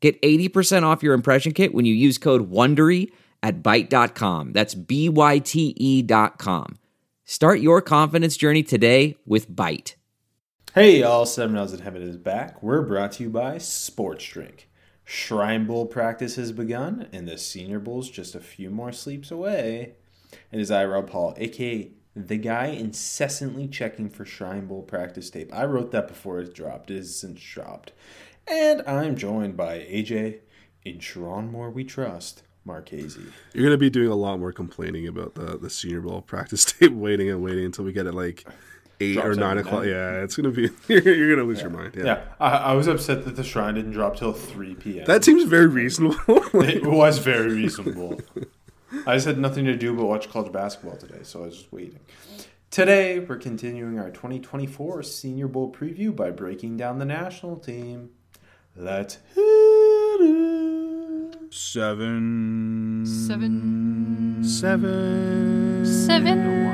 Get 80% off your impression kit when you use code WONDERY at Byte.com. That's B-Y-T-E dot com. Start your confidence journey today with Byte. Hey y'all, Seven Rounds in Heaven is back. We're brought to you by Sports Drink. Shrine Bowl practice has begun, and the Senior Bowl's just a few more sleeps away. It is I, Rob Paul, aka the guy incessantly checking for Shrine Bowl practice tape. I wrote that before it dropped. It is since dropped. And I'm joined by AJ, in Sharon We Trust, Marchese. You're gonna be doing a lot more complaining about the the Senior Bowl practice tape, waiting and waiting until we get it like eight Drops or nine o'clock. night. Yeah, it's gonna be. You're, you're gonna lose your mind. Yeah. Yeah, I, I was upset that the Shrine didn't drop till 3 p.m. that seems very reasonable. it was very reasonable. I just had nothing to do but watch college basketball today, so I was just waiting. Today, we're continuing our 2024 Senior Bowl preview by breaking down the national team. Let's hit it. Seven. Seven. Seven. Seven.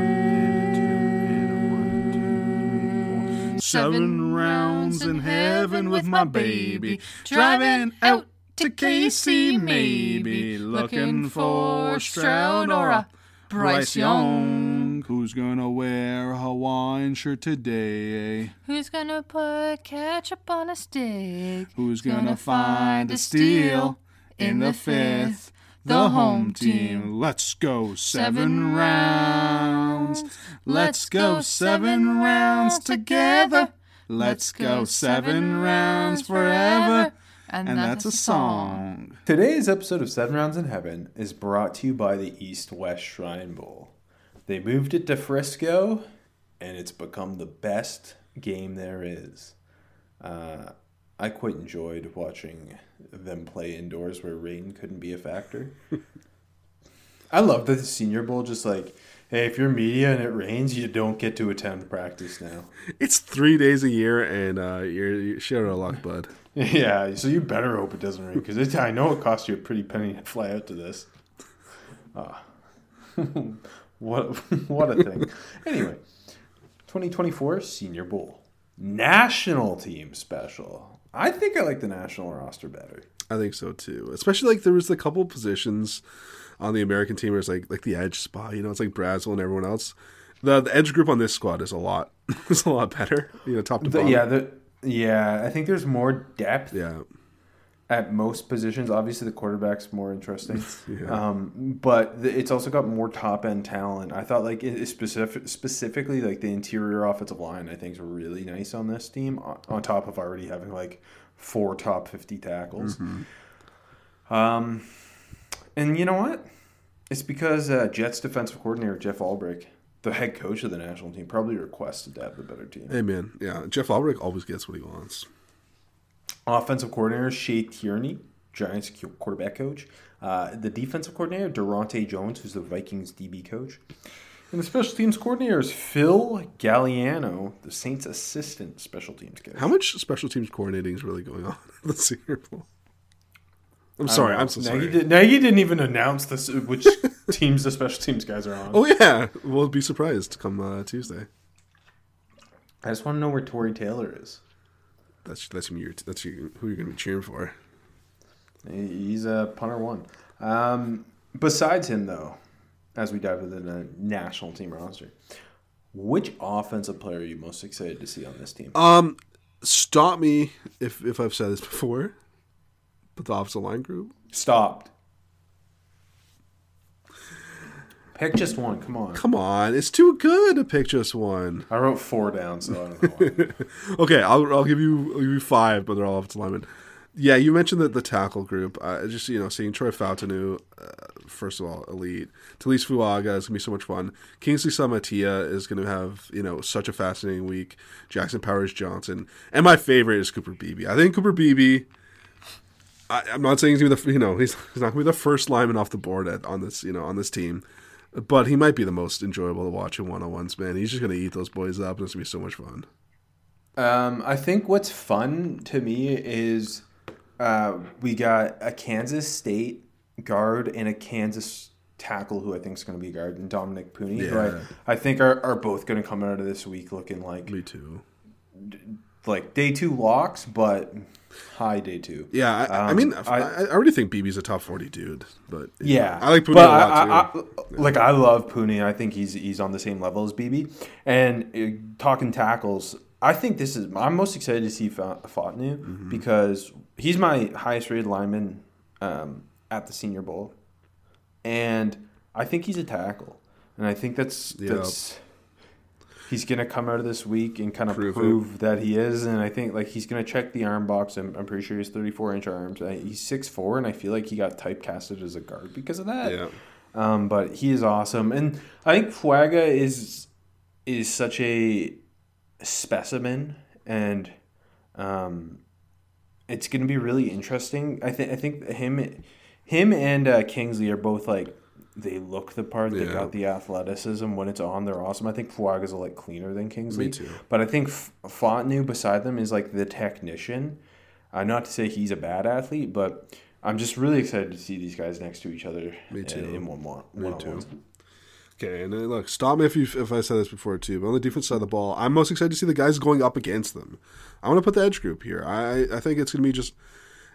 Seven rounds in heaven with my baby. Driving out to KC, maybe. Looking for Stroud or a Bryce Young. Who's gonna wear a Hawaiian shirt today? Who's gonna put ketchup on a stick? Who's gonna find a steal in the fifth? The home team. Let's go seven rounds. Let's go seven rounds together. Let's go seven rounds forever. And that's a song. Today's episode of Seven Rounds in Heaven is brought to you by the East West Shrine Bowl. They moved it to Frisco, and it's become the best game there is. Uh, I quite enjoyed watching them play indoors where rain couldn't be a factor. I love that the Senior Bowl just like, hey, if you're media and it rains, you don't get to attend practice now. It's three days a year, and uh, you're, you're shit out luck, bud. Yeah, so you better hope it doesn't rain because I know it cost you a pretty penny to fly out to this. Ah. what what a thing. anyway, 2024 Senior Bowl national team special. I think I like the national roster better. I think so too. Especially like there was a couple positions on the American team where it's like like the edge spot. You know, it's like Brazel and everyone else. The, the edge group on this squad is a lot is a lot better. You know, top to The- bottom. yeah, the yeah, I think there's more depth yeah. at most positions. Obviously, the quarterback's more interesting, Yeah. um, but the, it's also got more top end talent. I thought like it, specific, specifically like the interior offensive line. I think is really nice on this team. On, on top of already having like four top fifty tackles. Um, and you know what? It's because uh, Jets defensive coordinator Jeff Ulbrich, the head coach of the national team, probably requested to have the better team. Hey man, yeah. Jeff Ulbrich always gets what he wants. Offensive coordinator Shea Tierney, Giants quarterback coach. Uh, the defensive coordinator Daronte Jones, who's the Vikings DB coach. And the special teams coordinator is Phil Galiano, the Saints assistant special teams coach. How much special teams coordinating is really going on in the Senior Bowl? I'm sorry. know. I'm so sorry. Nagy, did, Nagy didn't even announce this, which teams the special teams guys are on. Oh yeah, we'll be surprised come uh, Tuesday. I just want to know where Tory Taylor is. That's that's your that's your, who you're gonna be cheering for. He's a punter one. Um, besides him, though, as we dive into the national team roster, which offensive player are you most excited to see on this team? Um, stop me if if I've said this before, but the offensive line group. Stopped. Pick just one. Come on. Come on, it's too good to pick just one. I wrote four down, so I don't know. Okay, I'll, I'll give you I'll give you five, but they're all offensive linemen. Yeah, you mentioned that the tackle group. Uh, just you know, seeing Troy Fautanu, uh, first of all, elite. Taliese Fuaga is gonna be so much fun. Kingsley Suamataia is gonna have you know such a fascinating week. Jackson Powers Johnson, and my favorite is Cooper Beebe. I think Cooper Beebe I, I'm not saying he's gonna be the you know he's, he's not gonna be the first lineman off the board at, on this you know on this team, but he might be the most enjoyable to watch in one on ones. Man, he's just gonna eat those boys up, and it's gonna be so much fun. Um, I think what's fun to me is uh, we got a Kansas State guard and a Kansas tackle who I think is going to be guard, and Dominick Puni, who Yeah. I, I think are, are both going to come out of this week looking like Me too. like day two locks, but high day two. Yeah, I, I Um, mean, I- I, I already think Beebe's a top forty dude, but Yeah, I like Puni but a lot I- too. I- I- Like I love Puni. I think he's he's on the same level as Beebe. And uh, talking tackles, I think this is. I'm most excited to see Fa- Fautanu Mm-hmm. because he's my highest rated lineman um, at the Senior Bowl, and I think he's a tackle, and I think that's Yep. that's. He's gonna come out of this week and kind of Prove prove, that he is, and I think like he's gonna check the arm box. I'm, I'm pretty sure he's 34 inch arms. He's 6'4", and I feel like he got typecasted as a guard because of that. yeah, Um, but he is awesome, and I think Fuaga is is such a specimen, and um, it's going to be really interesting. I think I think him him and uh, Kingsley are both like they look the part. They Yeah. got the athleticism. When it's on, they're awesome. I think Fuaga's a lot cleaner than Kingsley. Me too. But I think F- Fautanu beside them is like the technician. Uh, not to say he's a bad athlete, but I'm just really excited to see these guys next to each other Me in- too. in one more. Me one-on-ones. too. Okay, and then, look, stop me if you if I said this before too. But on the defense side of the ball, I'm most excited to see the guys going up against them. I want to put the edge group here. I I think it's going to be just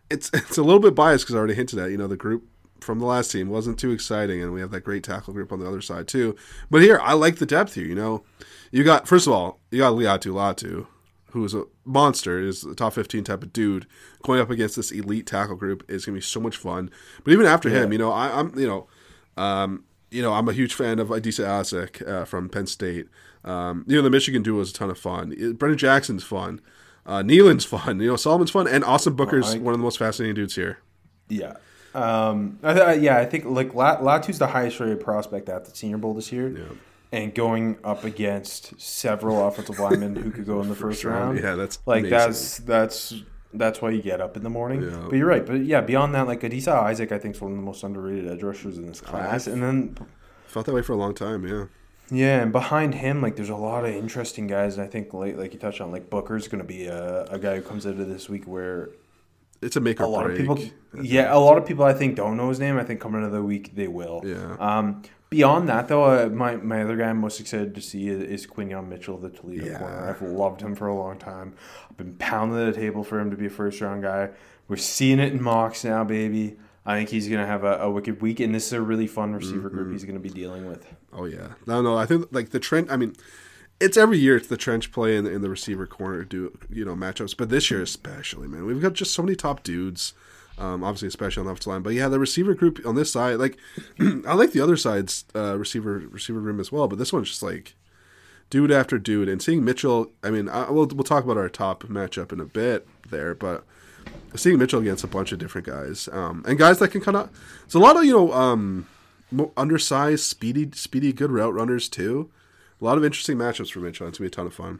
it's it's a little bit biased because I already hinted at you know the group from the last team wasn't too exciting, and we have that great tackle group on the other side too. But here, I like the depth here. You know, you got first of all, you got Laiatu Latu, who is a monster, is a top fifteen type of dude. Going up against this elite tackle group is going to be so much fun. But even after him, you know, I, I'm you know. Um, you know, I'm a huge fan of Adisa Isaac uh, from Penn State. Um, you know, the Michigan duo is a ton of fun. Brennan Jackson's fun. Uh, Nealon's fun. You know, Solomon's fun, and Austin Booker's I- one of the most fascinating dudes here. Yeah. Um, I th- yeah, I think like La- Latu's the highest rated prospect at the Senior Bowl this year, Yeah. and going up against several offensive linemen who could go in the first round. Yeah, that's like amazing. that's that's that's why you get up in the morning. Yeah. But you're right. But yeah, beyond that, like Adisa Isaac, I think is one of the most underrated edge rushers in this class. And then felt that way for a long time. Yeah, yeah, and behind him, like there's a lot of interesting guys. And I think like like you touched on, like Booker's going to be a, a guy who comes into this week where it's a make or a lot break. of people yeah a lot of people i think don't know his name i think coming into the week they will Yeah. um beyond that though uh, my my other guy i'm most excited to see is, is Quinyon mitchell the toledo Yeah. corner i've loved him for a long time i've been pounding the table for him to be a first round guy we're seeing it in mocks now baby i think he's gonna have a, a wicked week and this is a really fun receiver Mm-hmm. group he's gonna be dealing with Oh yeah, no, no. I think like the trend. I mean, it's every year it's the trench play and in the receiver corner do you know matchups, but this year especially, man, we've got just so many top dudes. Um, obviously, especially on the offensive line, but yeah, the receiver group on this side, like I like the other side's uh, receiver receiver room as well, but this one's just like dude after dude, and seeing Mitchell. I mean, I, we'll we'll talk about our top matchup in a bit there, but seeing Mitchell against a bunch of different guys, um, and guys that can kind of, it's a lot of you know. Um, undersized, speedy, speedy, good route runners too. A lot of interesting matchups for Mitchell. It's gonna be a ton of fun.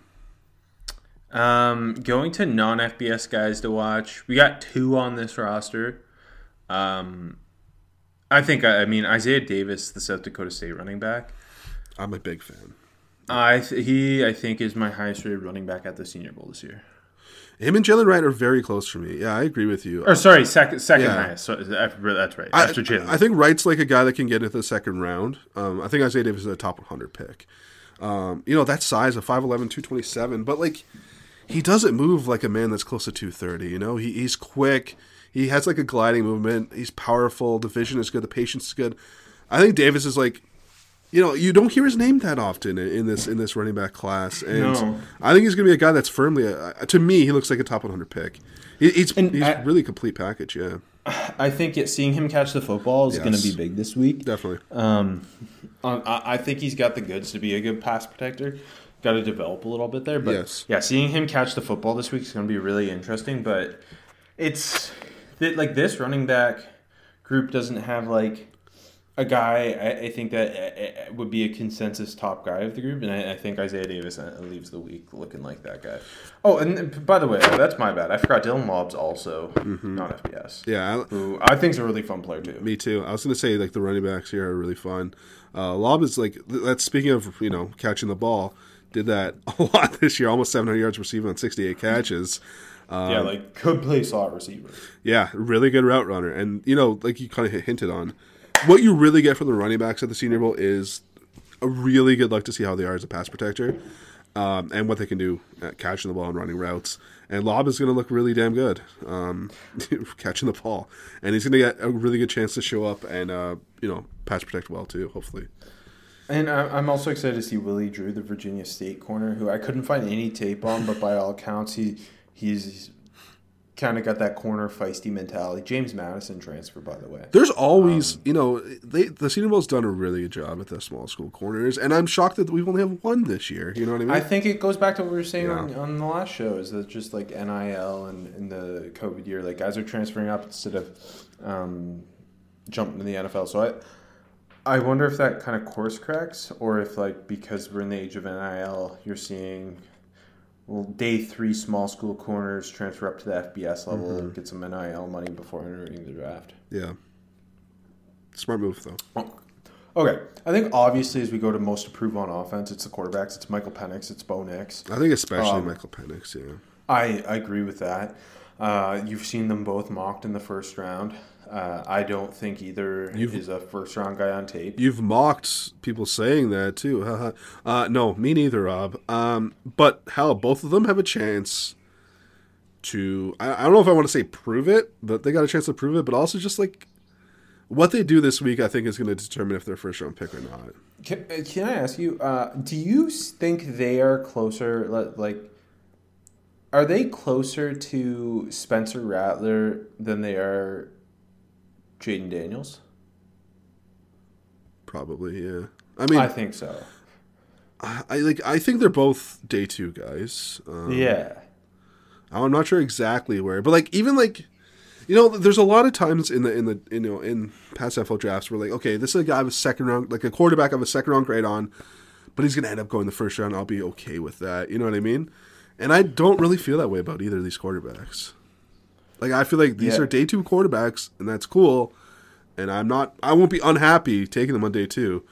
Um, going to non FBS guys to watch. We got two on this roster. Um, I think I mean Isaiah Davis, the South Dakota State running back. I'm a big fan. I th- he I think is my highest rated running back at the Senior Bowl this year. Him and Jaylen Wright are very close for me. Yeah, I agree with you. Or sorry, second second Yeah. highest. So, that's right. I, After Jaylen. I think Wright's like a guy that can get into the second round. Um, I think Isaiah Davis is a top 100 pick. Um, you know, that size of 5'11, 227, but like he doesn't move like a man that's close to 230. You know, he, he's quick. He has like a gliding movement. He's powerful. The vision is good. The patience is good. I think Davis is like, you know, you don't hear his name that often in, in this in this running back class, and No. I think he's going to be a guy that's firmly. A, to me, he looks like a top 100 pick. He, he's And he's I- really complete package. Yeah, I think it, seeing him catch the football is going to be big this week. definitely. Um, I, I think he's got the goods to be a good pass protector. Got to develop a little bit there, but Yes. yeah, seeing him catch the football this week is going to be really interesting. But it's like this running back group doesn't have like a guy I, I think that uh, uh, would be a consensus top guy of the group, and I, I think Isaiah Davis uh, leaves the week looking like that guy. Oh, and uh, by the way, that's my bad. I forgot Dylan Laube's also not FBS. Yeah, I, Who I think's a really fun player too. Me too. I was going to say like the running backs here are really fun. Uh, Laube is like that's speaking of you know catching the ball. Did that a lot this year, almost 700 yards receiving on 68 catches. yeah, like could play slot receiver. Yeah, really good route runner. And you know, like you kind of hinted on, what you really get from the running backs at the Senior Bowl is a really good look to see how they are as a pass protector, um, and what they can do at catching the ball and running routes. And Laube is going to look really damn good um, catching the ball, and he's going to get a really good chance to show up and uh, you know pass protect well too. Hopefully. And I'm also excited to see Willie Drew, the Virginia State corner, who I couldn't find any tape on, but by all accounts, he he's kind of got that corner feisty mentality. James Madison transfer, by the way. There's always, you know, they the Senior Bowl's done a really good job at the small school corners, and I'm shocked that we've only have one this year. You know what I mean? I think it goes back to what we were saying on, Yeah. on the last show is that just like NIL and in the COVID year, like guys are transferring up instead of um, jumping to the NFL. So I, I wonder if that kind of course cracks, or if like because we're in the age of NIL, you're seeing day three small school corners transfer up to the FBS level, and get some NIL money before entering the draft. yeah. Smart move though. Okay, I think obviously as we go to most approved on offense, it's the quarterbacks. It's Michael Penix. It's Bo Nix. I think especially Um, Michael Penix. Yeah. I, I agree with that. Uh, you've seen them both mocked in the first round. Uh, I don't think either You've- is a first round guy on tape. You've mocked people saying that too. uh, no, me neither, Rob. Um, but hell, both of them have a chance to. I, I don't know if I want to say prove it, but they got a chance to prove it. But also just like what they do this week, I think is going to determine if they're first round pick or not. Can, uh, can I ask you? Uh, do you think they are closer? Like, are they closer to Spencer Rattler than they are Jayden Daniels? Probably, yeah. I mean, I I, think so. I like. I think they're both day two guys. Um, yeah. I'm not sure exactly where, but like even like you know, there's a lot of times in the in the you know in past NFL drafts where like okay, this is a guy of a second round, like a quarterback of a second round grade on, but he's gonna end up going the first round. I'll be okay with that. You know what I mean? And I don't really feel that way about either of these quarterbacks. Like I feel like these Yeah. are day two quarterbacks, and that's cool. And I'm not. I won't be unhappy taking them on day two.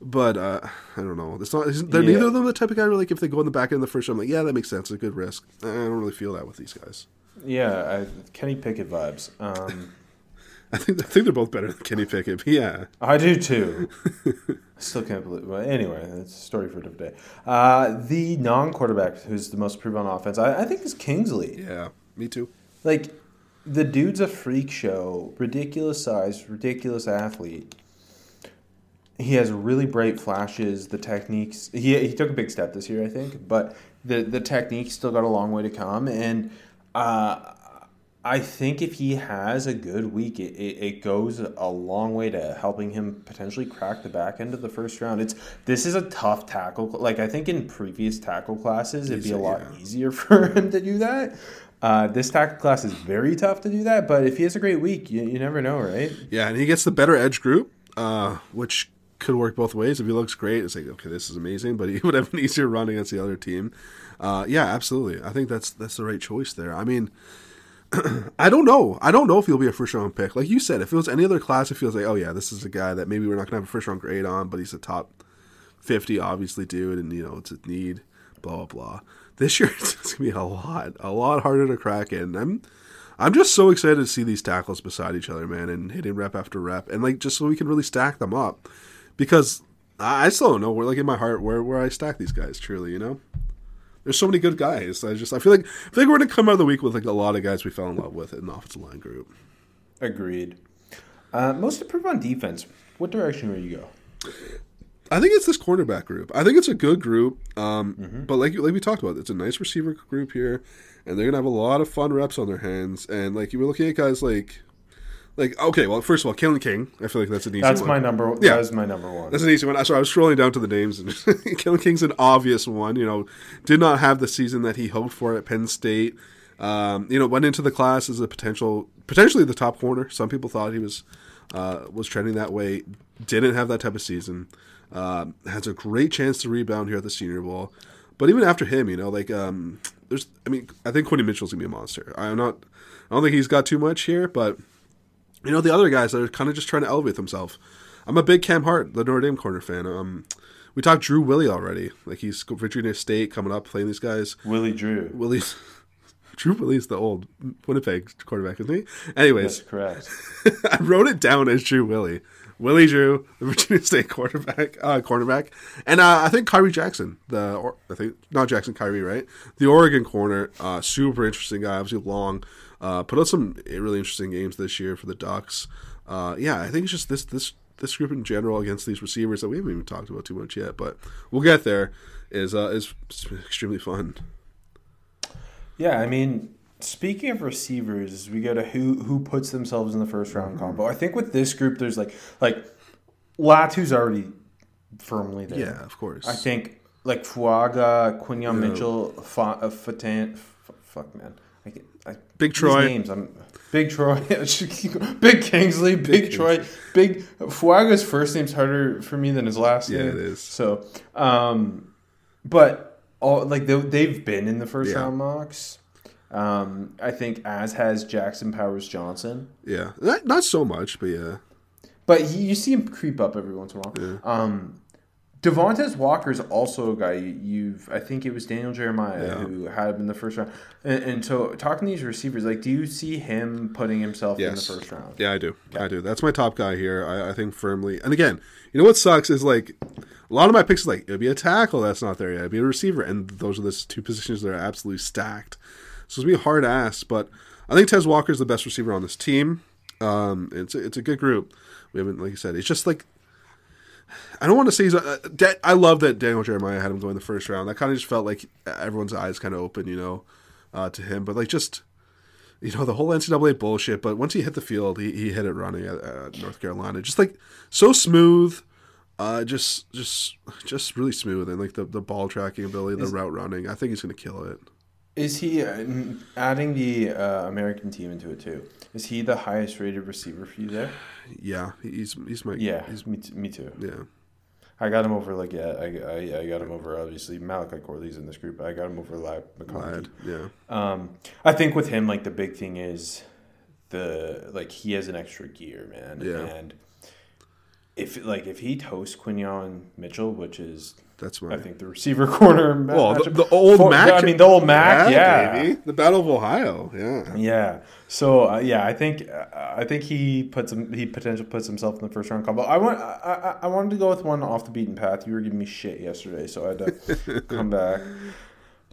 But uh, I don't know. It's not. They're Yeah. neither of them the type of guy where like if they go in the back end of the first I'm like yeah, that makes sense. It's a good risk. I don't really feel that with these guys. Yeah. I, Kenny Pickett vibes. Um, I think I think they're both better than Kenny Pickett. But yeah, I do too. I Still can't believe. But anyway, that's a story for a different day. Uh, the non-quarterback who's the most proven on offense, I, I think, is Kingsley. yeah, me too. Like, the dude's a freak show, ridiculous size, ridiculous athlete. He has really bright flashes. The techniques he he took a big step this year, I think, but the the technique still got a long way to come. And uh, I think if he has a good week, it, it, it goes a long way to helping him potentially crack the back end of the first round. It's this is a tough tackle. Like I think in previous tackle classes, it'd be a lot yeah. easier for him to do that. Uh, this tackle class is very tough to do that, but if he has a great week, you, you never know, right? Yeah, and he gets the better edge group, uh, which could work both ways. If he looks great, it's like okay, this is amazing. But he would have an easier run against the other team. Uh, yeah, absolutely. I think that's that's the right choice there. I mean. I don't know. I don't know if he'll be a first round pick. Like you said, if it was any other class, it feels like, oh yeah, this is a guy that maybe we're not gonna have a first round grade on, but he's a top fifty, obviously, dude, and you know it's a need. Blah blah blah. This year it's gonna be a lot, a lot harder to crack in. I'm, I'm just so excited to see these tackles beside each other, man, and hitting rep after rep, and like just so we can really stack them up, because I still don't know where, like in my heart, where where I stack these guys. Truly, you know. There's so many good guys. I just I feel like I feel like we're gonna come out of the week with like a lot of guys we fell in love with in the offensive line group. Agreed. Uh, most improved on defense. What direction will you go? I think it's this cornerback group. I think it's a good group. Um, Mm-hmm. But like like we talked about, it's a nice receiver group here, and they're gonna have a lot of fun reps on their hands. And like you were looking at guys like, like okay, well first of all, Kalen King. I feel like that's an easy. That's one. my number. Yeah. That is my number one. That's an easy one. So I was scrolling down to the names, and Kalen King's an obvious one. You know, did not have the season that he hoped for at Penn State. Um, you know, went into the class as a potential, potentially the top corner. Some people thought he was uh, was trending that way. Didn't have that type of season. Um, has a great chance to rebound here at the Senior Bowl. But even after him, you know, like um, there's, I mean, I think Quinny Mitchell's gonna be a monster. I'm not, I don't think he's got too much here, but you know, the other guys that are kind of just trying to elevate themselves. I'm a big Cam Hart, the Notre Dame corner fan. Um, we talked Drew Willie already. Like he's Virginia State coming up playing these guys. Willie Drew. Willie's Drew Willie's the old Winnipeg quarterback, isn't he? Anyways, That's correct. I wrote it down as Drew Willie. Willie Drew, the Virginia State quarterback, uh, cornerback, and uh, I think Khyree Jackson, the or, I think not Jackson Kyrie, right? The Oregon corner, uh, super interesting guy, obviously long, uh, put out some really interesting games this year for the Ducks. Uh, yeah, I think it's just this this this group in general against these receivers that we haven't even talked about too much yet, but we'll get there. Is uh, is extremely fun. Yeah, I mean, speaking of receivers, we go to who who puts themselves in the first round combo. I think with this group, there's like like Latu's already firmly there. Yeah, of course. I think like Fuaga, Quinyon Yeah. Mitchell, Fa, uh, Fatan, f- fuck man, I, get- I, Big Troy. names. I'm Big Troy, Big Kingsley, Big, Troy, Big Fuaga's first name's harder for me than his last Yeah, name. it is. So, um, but all like they, they've been in the first Yeah. round mocks. Um, I think as has Jackson Powers Johnson, Yeah, not, not so much, but yeah. but he, you see him creep up every once in a while. Um, Devontez Walker is also a guy you- you've. I think it was Daniel Jeremiah Yeah. who had him in the first round. And, and so, talking to these receivers, like, do you see him putting himself Yes. in the first round? Yeah, I do. I do. That's my top guy here. I, I think firmly. And again, you know what sucks is like a lot of my picks is like it'd be a tackle that's not there yet. It'd be a receiver, and those are the two positions that are absolutely stacked. So it's gonna be a hard ass. But I think Tez is the best receiver on this team. Um, it's a, it's a good group. We haven't, like you said, it's just like I don't want to say he's. A, I love that Daniel Jeremiah had him go in the first round. That kind of just felt like everyone's eyes kind of open, you know, uh, to him. But like just you know the whole NCAA bullshit. But once he hit the field, he, he hit it running at, at North Carolina. Just like so smooth, uh, just just just really smooth, and like the, the ball tracking ability, the route running. I think he's gonna kill it. Is he uh, adding the uh, American team into it too? Is he the highest rated receiver for you there? Yeah, he's he's my Yeah, he's me, t- me too. yeah I got him over like yeah, I, I, I got him over obviously Malachi Corley's in this group. But I got him over Ladd McConkey. lad, yeah Um, I think with him, like the big thing is the like he has an extra gear, man. Yeah. And if like if he toasts Quinyon Mitchell, which is that's my I think the receiver corner. well the, the old for- Mac. I mean the old Mac. Yeah. baby. the Battle of Ohio. Yeah, Yeah. So uh, yeah, I think uh, I think he puts him he potentially puts himself in the first round combo. I want I, I I wanted to go with one off the beaten path. You were giving me shit yesterday, so I had to come back.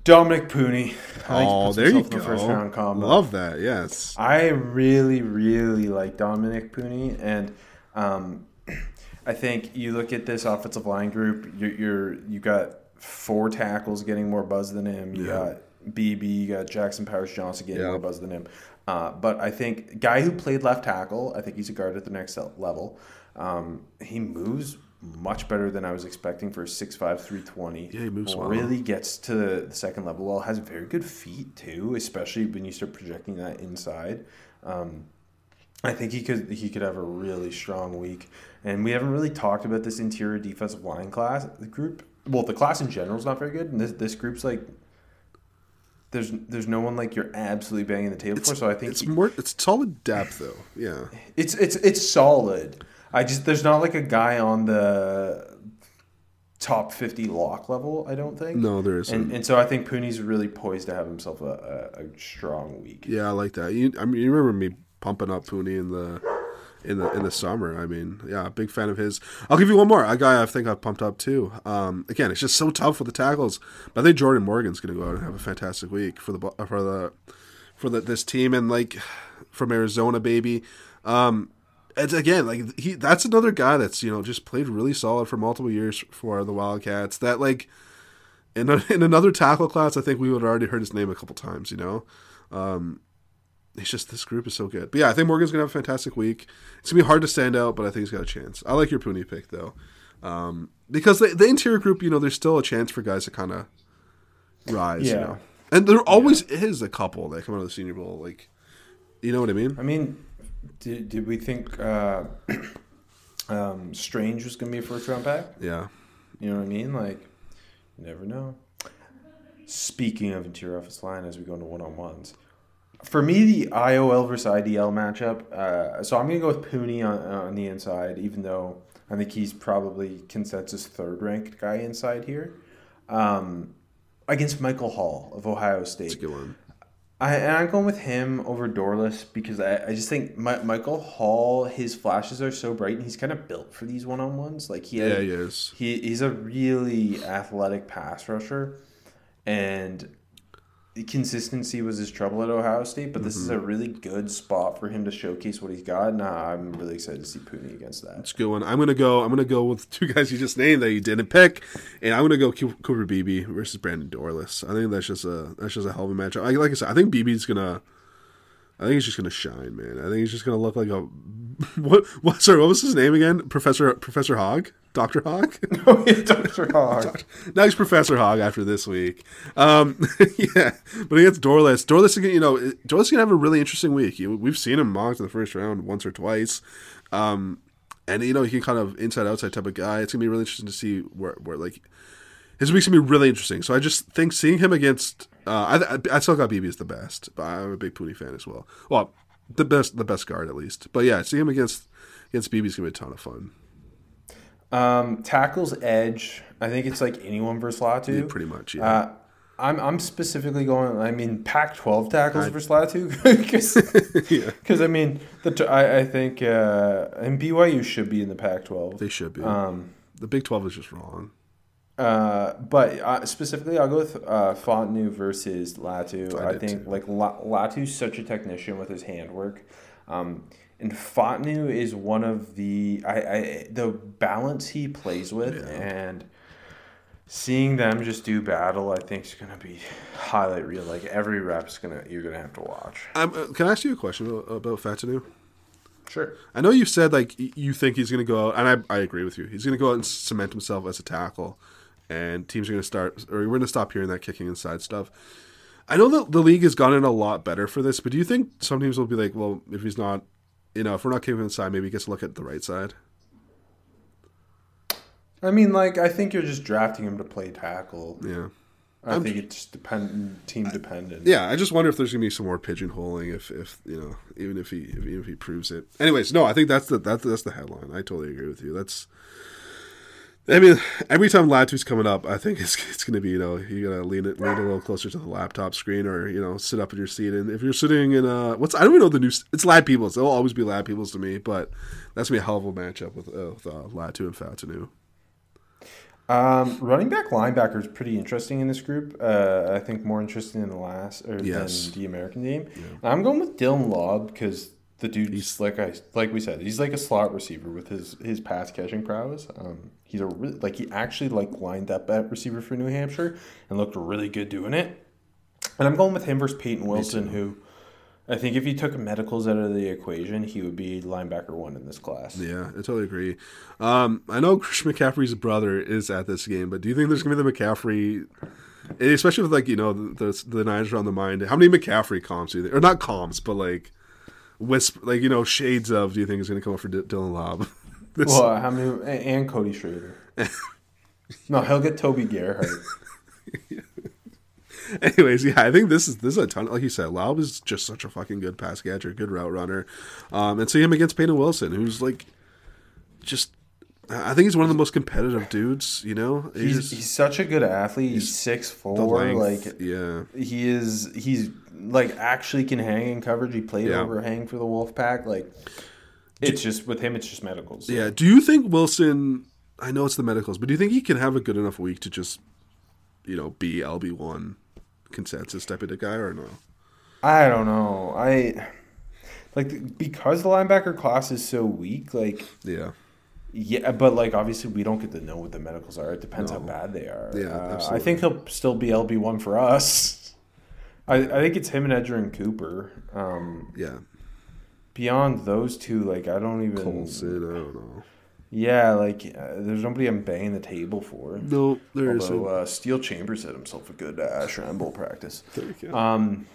Dominick Puni. I think he oh there you go. the first round combo. Love that. Yes. I really, really like Dominick Puni, and um, I think you look at this offensive line group. You're, you're you got four tackles getting more buzz than him. You Yeah. got Beebe. You got Jackson Powers Johnson getting Yeah. more buzz than him. Uh, but I think guy who played left tackle. I think he's a guard at the next level. Um, he moves much better than I was expecting for a 6'5", 320. Yeah, he moves well. Really gets to the second level well. Has very good feet too, especially when you start projecting that inside. Um, I think he could he could have a really strong week, and we haven't really talked about this interior defensive line class the group. Well, the class in general is not very good, and this this group's like there's there's no one like you're absolutely banging the table for. So I think It's more. It's solid depth though. Yeah. it's it's it's solid. I just there's not like a guy on the top fifty lock level. I don't think. No, there isn't. And and so I think Puni's really poised to have himself a, a, a strong week. Yeah, I like that. You, I mean, you remember me pumping up Puni in the in the in the summer. I mean, yeah, big fan of his. I'll give you one more. A guy I think I've pumped up too. Um, again, it's just so tough with the tackles. But I think Jordan Morgan's going to go out and have a fantastic week for the for the for the, this team and like from Arizona, baby. Um, it's again like he that's another guy that's you know just played really solid for multiple years for the Wildcats. That like in a, in another tackle class, I think we would have already heard his name a couple times. You know, um, it's just this group is so good. But yeah, I think Morgan's gonna have a fantastic week. It's gonna be hard to stand out, but I think he's got a chance. I like your Puni pick though, um, because the, the interior group, you know, there's still a chance for guys to kind of rise. You know? and there always is a couple that come out of the Senior Bowl, like you know what I mean. I mean, Did, did we think uh, um, Strange was going to be a first round pick? Yeah. You know what I mean? Like, you never know. Speaking of interior offensive line, as we go into one on ones, for me, the IOL versus IDL matchup. Uh, so I'm going to go with Puni on, on the inside, even though I think he's probably consensus third ranked guy inside here. Um, against Michael Hall of Ohio State. It's a good one. I, and I'm going with him over Dorlus because I, I just think My, Michael Hall, his flashes are so bright and he's kind of built for these one on ones. Like he, has, Yeah, he is. he he's a really athletic pass rusher, and consistency was his trouble at Ohio State. But this is a Mm-hmm. really good spot for him to showcase what he's got. And I'm really excited to see Puni against that. It's a good one. I'm gonna go. I'm gonna go with two guys you just named that you didn't pick, and I'm gonna go Cooper Beebe versus Brandon Dorlus. I think that's just a that's just a hell of a matchup. I, like I said, I think Beebe's gonna. I think he's just gonna shine, man. I think he's just gonna look like a what? What? Sorry, what was his name again? Professor Professor Hogg, Doctor Hogg. no, yeah, Dr. Hogg. now he's Professor Hogg after this week. Um, yeah, but against Dorlus, Dorlus, again, you know, Dorlus is gonna have a really interesting week. We've seen him mocked in the first round once or twice, um, and you know he can kind of inside outside type of guy. It's gonna be really interesting to see where where like his week's gonna be really interesting. So I just think seeing him against, uh, I I still got Beebe as the best, but I'm a big Puni fan as well. Well, the best the best guard at least. But yeah, seeing him against against Beebe is gonna be a ton of fun. Um, tackles edge. I think it's like anyone versus Latu. Pretty much, yeah. Uh, I'm I'm specifically going. I mean, Pac-12 tackles versus Latu because I mean the I, I think uh, and BYU should be in the Pac-12. they should be. Um, the Big Twelve is just wrong. uh, but uh, specifically, I'll go with uh, Fautanu versus Latu. I I, think too. like La- Latu's such a technician with his handwork. Um, and Fautanu is one of the I, I the balance he plays with and seeing them just do battle. I think is gonna be highlight reel. Like every rep's gonna you're gonna have to watch. Um, can I ask you a question about, Fautanu? Sure. I know you said like you think he's going to go out, and I, I agree with you. He's going to go out and cement himself as a tackle, and teams are going to start, or we're going to stop hearing that kicking inside stuff. I know that the league has gotten a lot better for this, but do you think some teams will be like, well, if he's not, you know, if we're not kicking inside, maybe gets to look at the right side? I mean, like I think you're just drafting him to play tackle. Yeah. I think it's dependent, team dependent. Yeah, I just wonder if there's gonna be some more pigeonholing if, if you know, even if he if, even if he proves it. Anyways, no, I think that's the that's that's the headline. I totally agree with you. That's, I mean, every time Latu's coming up, I think it's it's gonna be you know you gotta lean it lean a little closer to the laptop screen or you know sit up in your seat. And if you're sitting in a what's I don't even know the new it's Ladd-Peebles. They'll always be Ladd-Peebles to me, but that's gonna be a hell of a matchup with uh, with uh, Latu and Fautanu. Um, running back linebacker is pretty interesting in this group. Uh, I think more interesting than the last or Yes. than the American team. I'm going with Dylan Laube because the dude's like I like we said he's like a slot receiver with his his pass catching prowess. Um, he's a like he actually like lined up at receiver for New Hampshire and looked really good doing it. And I'm going with him versus Peyton Wilson, who I think if you took medicals out of the equation, he would be linebacker one in this class. Yeah, I totally agree. Um, I know Christian McCaffrey's brother is at this game, but do you think there's gonna be the McCaffrey, especially with like you know the the, the Niners on the mind? How many McCaffrey comps do you think, or not comps, but like wisp, like you know shades of? Do you think is gonna come up for D- Dylan Laube? this, Well, how many and- Cody Schrader? no, he'll get Toby Gerhart. anyways, yeah, I think this is this is a ton. Like you said, Laube is just such a fucking good pass catcher, good route runner, um, and see him against Peyton Wilson, who's like just. I think he's one of the most competitive dudes. You know, He's just- he's such a good athlete. He's six four. length, Like yeah. he is. He's like actually can hang in coverage. He played Yeah. overhang for the Wolfpack. Like it's just with him. It's just medicals. So. Yeah. Do you think Wilson? I know it's the medicals, but do you think he can have a good enough week to just, you know, be LB one consensus type of guy or no? I don't know. I like because the linebacker class is so weak. Like Yeah. Yeah, but like obviously we don't get to know what the medicals are. It depends how bad they are. Yeah, Uh, I think he'll still be LB one for us. I, I think it's him and Edgerrin Cooper. Um, Yeah. beyond those two, like I don't even. Colson, I don't know. Yeah, like uh, there's nobody I'm banging the table for. No, there Although isn't. uh, Steele Chambers had himself a good uh, Bowl practice. There you go. Um,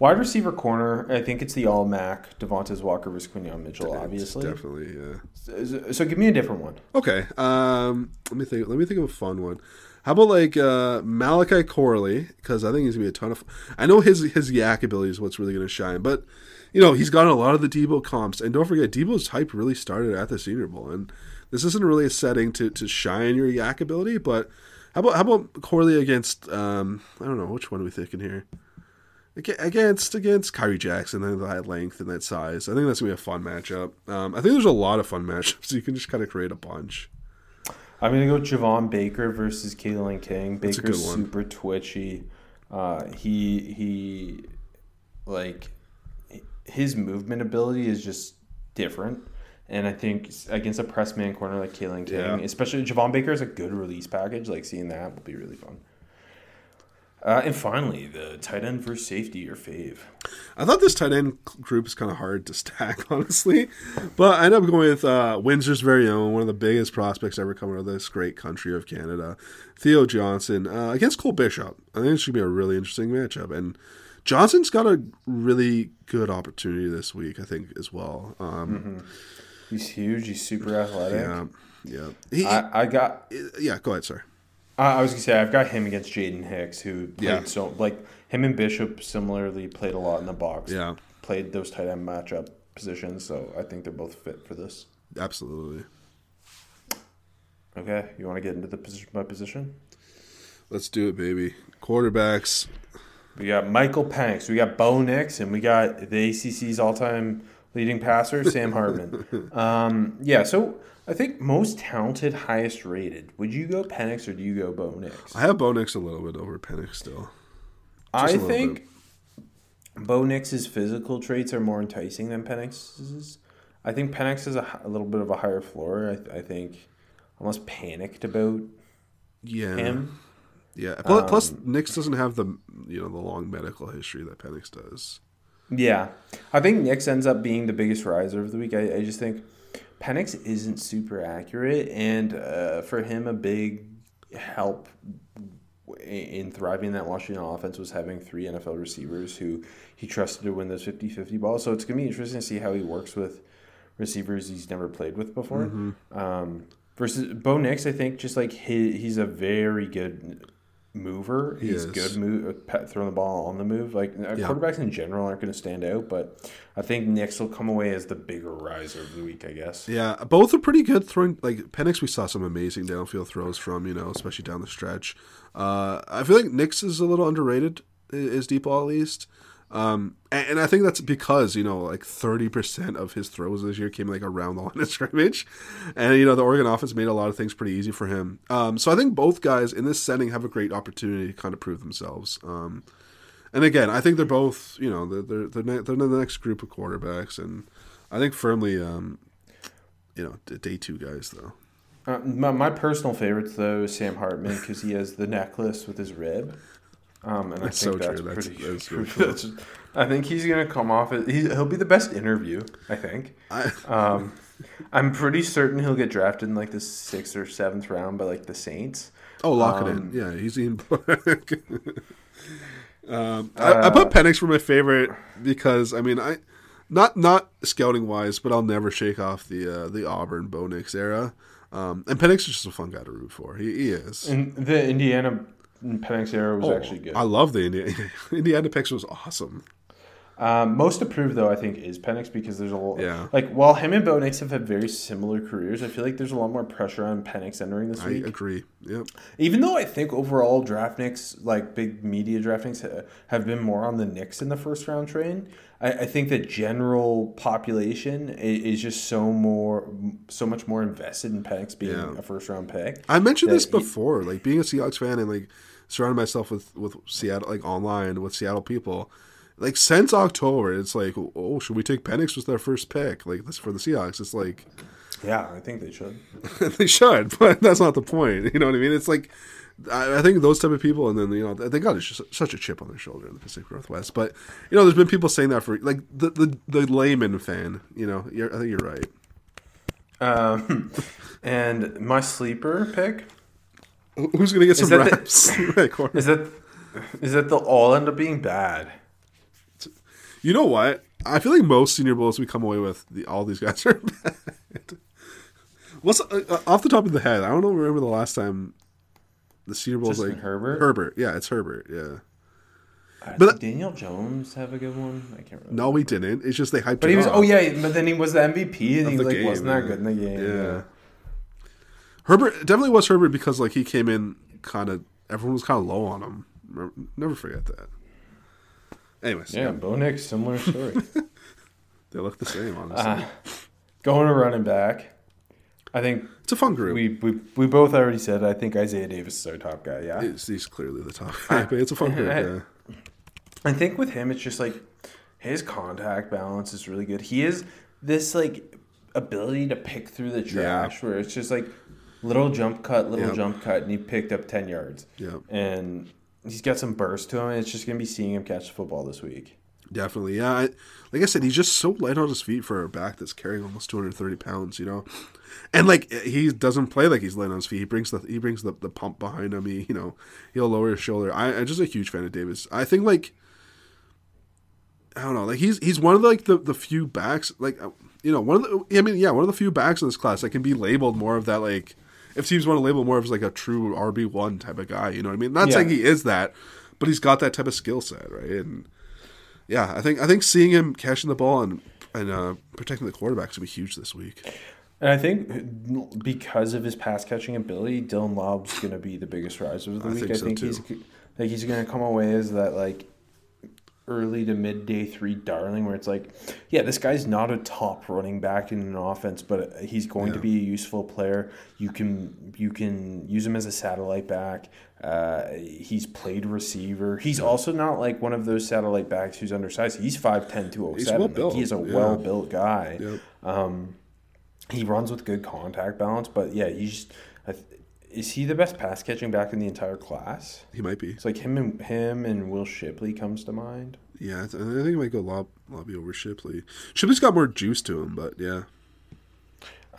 Wide receiver corner, I think it's the all Mac, Devontez Walker versus Quinyon Mitchell, obviously. definitely. Yeah. So, so give me a different one. Okay. Um, let me think. Let me think of a fun one. How about like uh, Malachi Corley? Because I think he's gonna be a ton of. I know his his YAC ability is what's really gonna shine, but you know he's got a lot of the Debo comps, and don't forget Debo's hype really started at the Senior Bowl, and this isn't really a setting to to shine your YAC ability. But how about how about Corley against? Um, I don't know which one are we thinking here. Against against Khyree Jackson and that length and that size, I think that's gonna be a fun matchup. Um, I think there's a lot of fun matchups. You can just kind of create a bunch. I'm gonna go Javon Baker versus Kalen King. Baker's super twitchy. Uh, he he, like, his movement ability is just different. And I think against a press man corner like Kalen King, Yeah. especially Javon Baker is a good release package. Like seeing that will be really fun. Uh, and finally, the tight end versus safety, your fave. I thought this tight end group is kind of hard to stack, honestly. But I end up going with uh, Windsor's very own, one of the biggest prospects ever coming out of this great country of Canada, Theo Johnson, uh, against Cole Bishop. I think it should be a really interesting matchup. And Johnson's got a really good opportunity this week, I think, as well. Um, He's huge. He's super athletic. Yeah, yeah. He, I, I got yeah, go ahead, sorry. I I was gonna say I've got him against Jaden Hicks, who played Yeah. so like him and Bishop similarly played a lot in the box. Yeah. played those tight end matchup positions, so I think they're both fit for this. Absolutely. Okay, you want to get into the position by position? Let's do it, baby. Quarterbacks. We got Michael Penix, we got Bo Nix, and we got the ACC's all-time leading passer Sam Hartman. um, yeah, so I think most talented, highest rated. Would you go Penix or do you go Bo Nix? I have Bo Nix a little bit over Penix still. I a little think Bo Nix's physical traits are more enticing than Penix's. I think Penix has a, a little bit of a higher floor. I, I think I'm less panicked about Yeah. him. Yeah. Plus, plus, Um, Nix doesn't have the you know the long medical history that Penix does. Yeah, I think Nix ends up being the biggest riser of the week. I, I just think Penix isn't super accurate, and uh, for him, a big help in- in thriving that Washington offense was having three NFL receivers who he trusted to win those 50-50 balls. So it's gonna be interesting to see how he works with receivers he's never played with before. Mm-hmm. Um, versus Bo Nix, I think just like he, he's a very good mover. He he's is. good move, throwing the ball on the move. Like uh, Yeah. quarterbacks in general aren't going to stand out, but I think Nix will come away as the bigger riser of the week. I guess. Yeah, both are pretty good throwing. Like Penix, we saw some amazing downfield throws from you know, especially down the stretch. Uh, I feel like Nix is a little underrated, is deep ball at least. Um, and, and I think that's because you know, like thirty percent of his throws this year came like around the line of scrimmage, and you know the Oregon offense made a lot of things pretty easy for him. Um, so I think both guys in this setting have a great opportunity to kind of prove themselves. Um, and again, I think they're both you know they're they're they're, they're the next group of quarterbacks, and I think firmly um, you know, day two guys though. Uh, my, my personal favorites though is Sam Hartman because he has the necklace with his rib. Um, and That's I think so that's true. That's- pretty. that's really that's- I think he's gonna come off. As, he, he'll be the best interview. I think. I, Um, I'm pretty certain he'll get drafted in like the sixth or seventh round by like the Saints. oh, lock it Um, in. Yeah, he's in. um, I, I put Penix for my favorite because I mean I, not not scouting wise, but I'll never shake off the uh, the Auburn Bo Nix era. Um, and Penix is just a fun guy to root for. He, he is. And the Indiana Penix era was Oh, actually good. I love the Indiana Indiana picks was awesome. Um, most approved though, I think, is Penix because there's a lot. Yeah. Like while him and Bo Nix have had very similar careers, I feel like there's a lot more pressure on Penix entering this I week. agree. Yep. Even though I think overall draft Knicks, like big media draft Knicks, have been more on the Knicks in the first round train. I, I think the general population is just so more, so much more invested in Penix being Yeah. a first round pick. I mentioned this he- before, like being a Seahawks fan and like surrounding myself with with Seattle, like online with Seattle people. Like since October, it's like, oh, should we take Penix with their first pick? Like this for the Seahawks. It's like Yeah, I think they should. they should, but that's not the point. You know what I mean? It's like I, I think those type of people, and then you know they got just such a chip on their shoulder in the Pacific Northwest. But you know, there's been people saying that for like the the, the layman fan. You know, you're, I think you're right. Um, and my sleeper pick Who's gonna get some that the- is that is that they'll all end up being bad. You know what? I feel like most Senior Bowls we come away with the, all these guys are bad. What's uh, uh, off the top of the head? I don't know. Remember the last time the Senior Bowls Justin like Herbert? Herbert, yeah, it's Herbert. Yeah. But But- Daniel Jones have a good one. I can't remember. No, we didn't. It's just they hyped. but he was. up. Oh yeah, but then he was the MVP, and he like game, wasn't that good in the game. Yeah. Herbert definitely was Herbert because like he came in kind of everyone was kind of low on him. Never forget that. Anyways, Yeah, yeah, Bo Nix, similar story. they look the same. Honestly, uh, going to running back. I think it's a fun group. we, we we both already said. I think Isaiah Davis is our top guy. Yeah, He's, he's clearly the top guy, but it's a fun group. Yeah. I think with him, it's just like his contact balance is really good. He is this like ability to pick through the trash where it's just like little jump cut, little Yep. jump cut, and he picked up ten yards. Yeah, and he's got some burst to him. It's just gonna be seeing him catch the football this week. Definitely, yeah. I, like I said, he's just so light on his feet for a back that's carrying almost 230 pounds, you know. And like he doesn't play like he's light on his feet. He brings the he brings the, the pump behind him. He you know he'll lower his shoulder. I, I'm just a huge fan of Davis. I think like I don't know, like he's he's one of the, like the the few backs like uh, you know one of the I mean yeah one of the few backs in this class that can be labeled more of that like if teams want to label more of as like a true RB one type of guy. You know what I mean? Not Yeah. saying he is that, but he's got that type of skill set, right? And yeah, I think I think seeing him catching the ball and and uh, protecting the quarterback is gonna be huge this week. And I think because of his pass catching ability, Dylan Laube's gonna be the biggest riser of the I week. think I so, think too. he's like he's gonna come away as that like early to mid day three darling, where it's like, yeah, this guy's not a top running back in an offense, but he's going to be a useful player. You can you can use him as a satellite back. Uh, he's played receiver. He's also not like one of those satellite backs who's undersized. He's 5'10", 207. He's well Like, built, he's a yeah. well built guy. Yep. He runs with good contact balance, but yeah, he's th- is he the best pass catching back in the entire class? He might be. It's like him and him and Will Shipley comes to mind. Yeah, I think he might go lob lobby over Shipley. Shipley's got more juice to him, but yeah,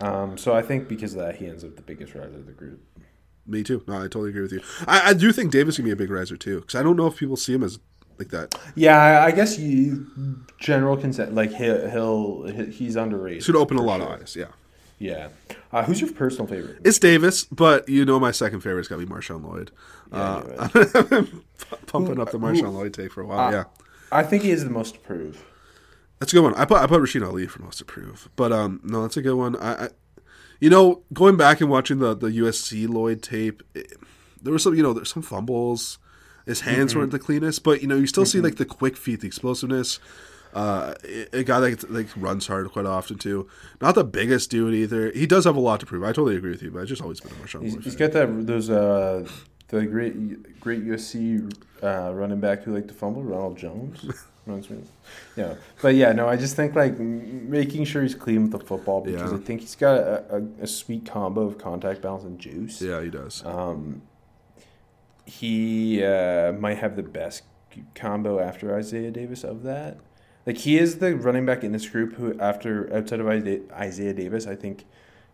Um, so I think because of that, he ends up the biggest riser of the group. me too. No, I totally agree with you. I, I do think Davis can be a big riser too, because I don't know if people see him as like that. Yeah, I, guess you general consent like he'll, he'll he- he's underrated. Should open a lot sure. of eyes. Yeah, Yeah. Uh, who's your personal favorite? it's Davis, but you know my second favorite's got to be Marshawn Lloyd. Yeah, uh, I knew I've been pumping up the Marshawn Lloyd take for a while. Uh, yeah. I think he is the most approved. That's a good one. I put I put Rasheen Ali for most approved, but um no, that's a good one. I, I you know going back and watching the the USC Lloyd tape, it, there was some you know there's some fumbles. His hands Mm-hmm. weren't the cleanest, but you know you still see like the quick feet, the explosiveness. Uh, a guy that like runs hard quite often too. Not the biggest dude either. He does have a lot to prove. I totally agree with you, but I just always been a Marshawn He's, he's got that those uh the great great USC uh, running back who liked to fumble, Ronald Jones. Yeah, but yeah, no, I just think like making sure he's clean with the football because Yeah. I think he's got a, a, a sweet combo of contact balance and juice. Yeah, he does. Um, he uh, might have the best combo after Isaiah Davis of that. Like he is the running back in this group who, after outside of Isaiah Davis, I think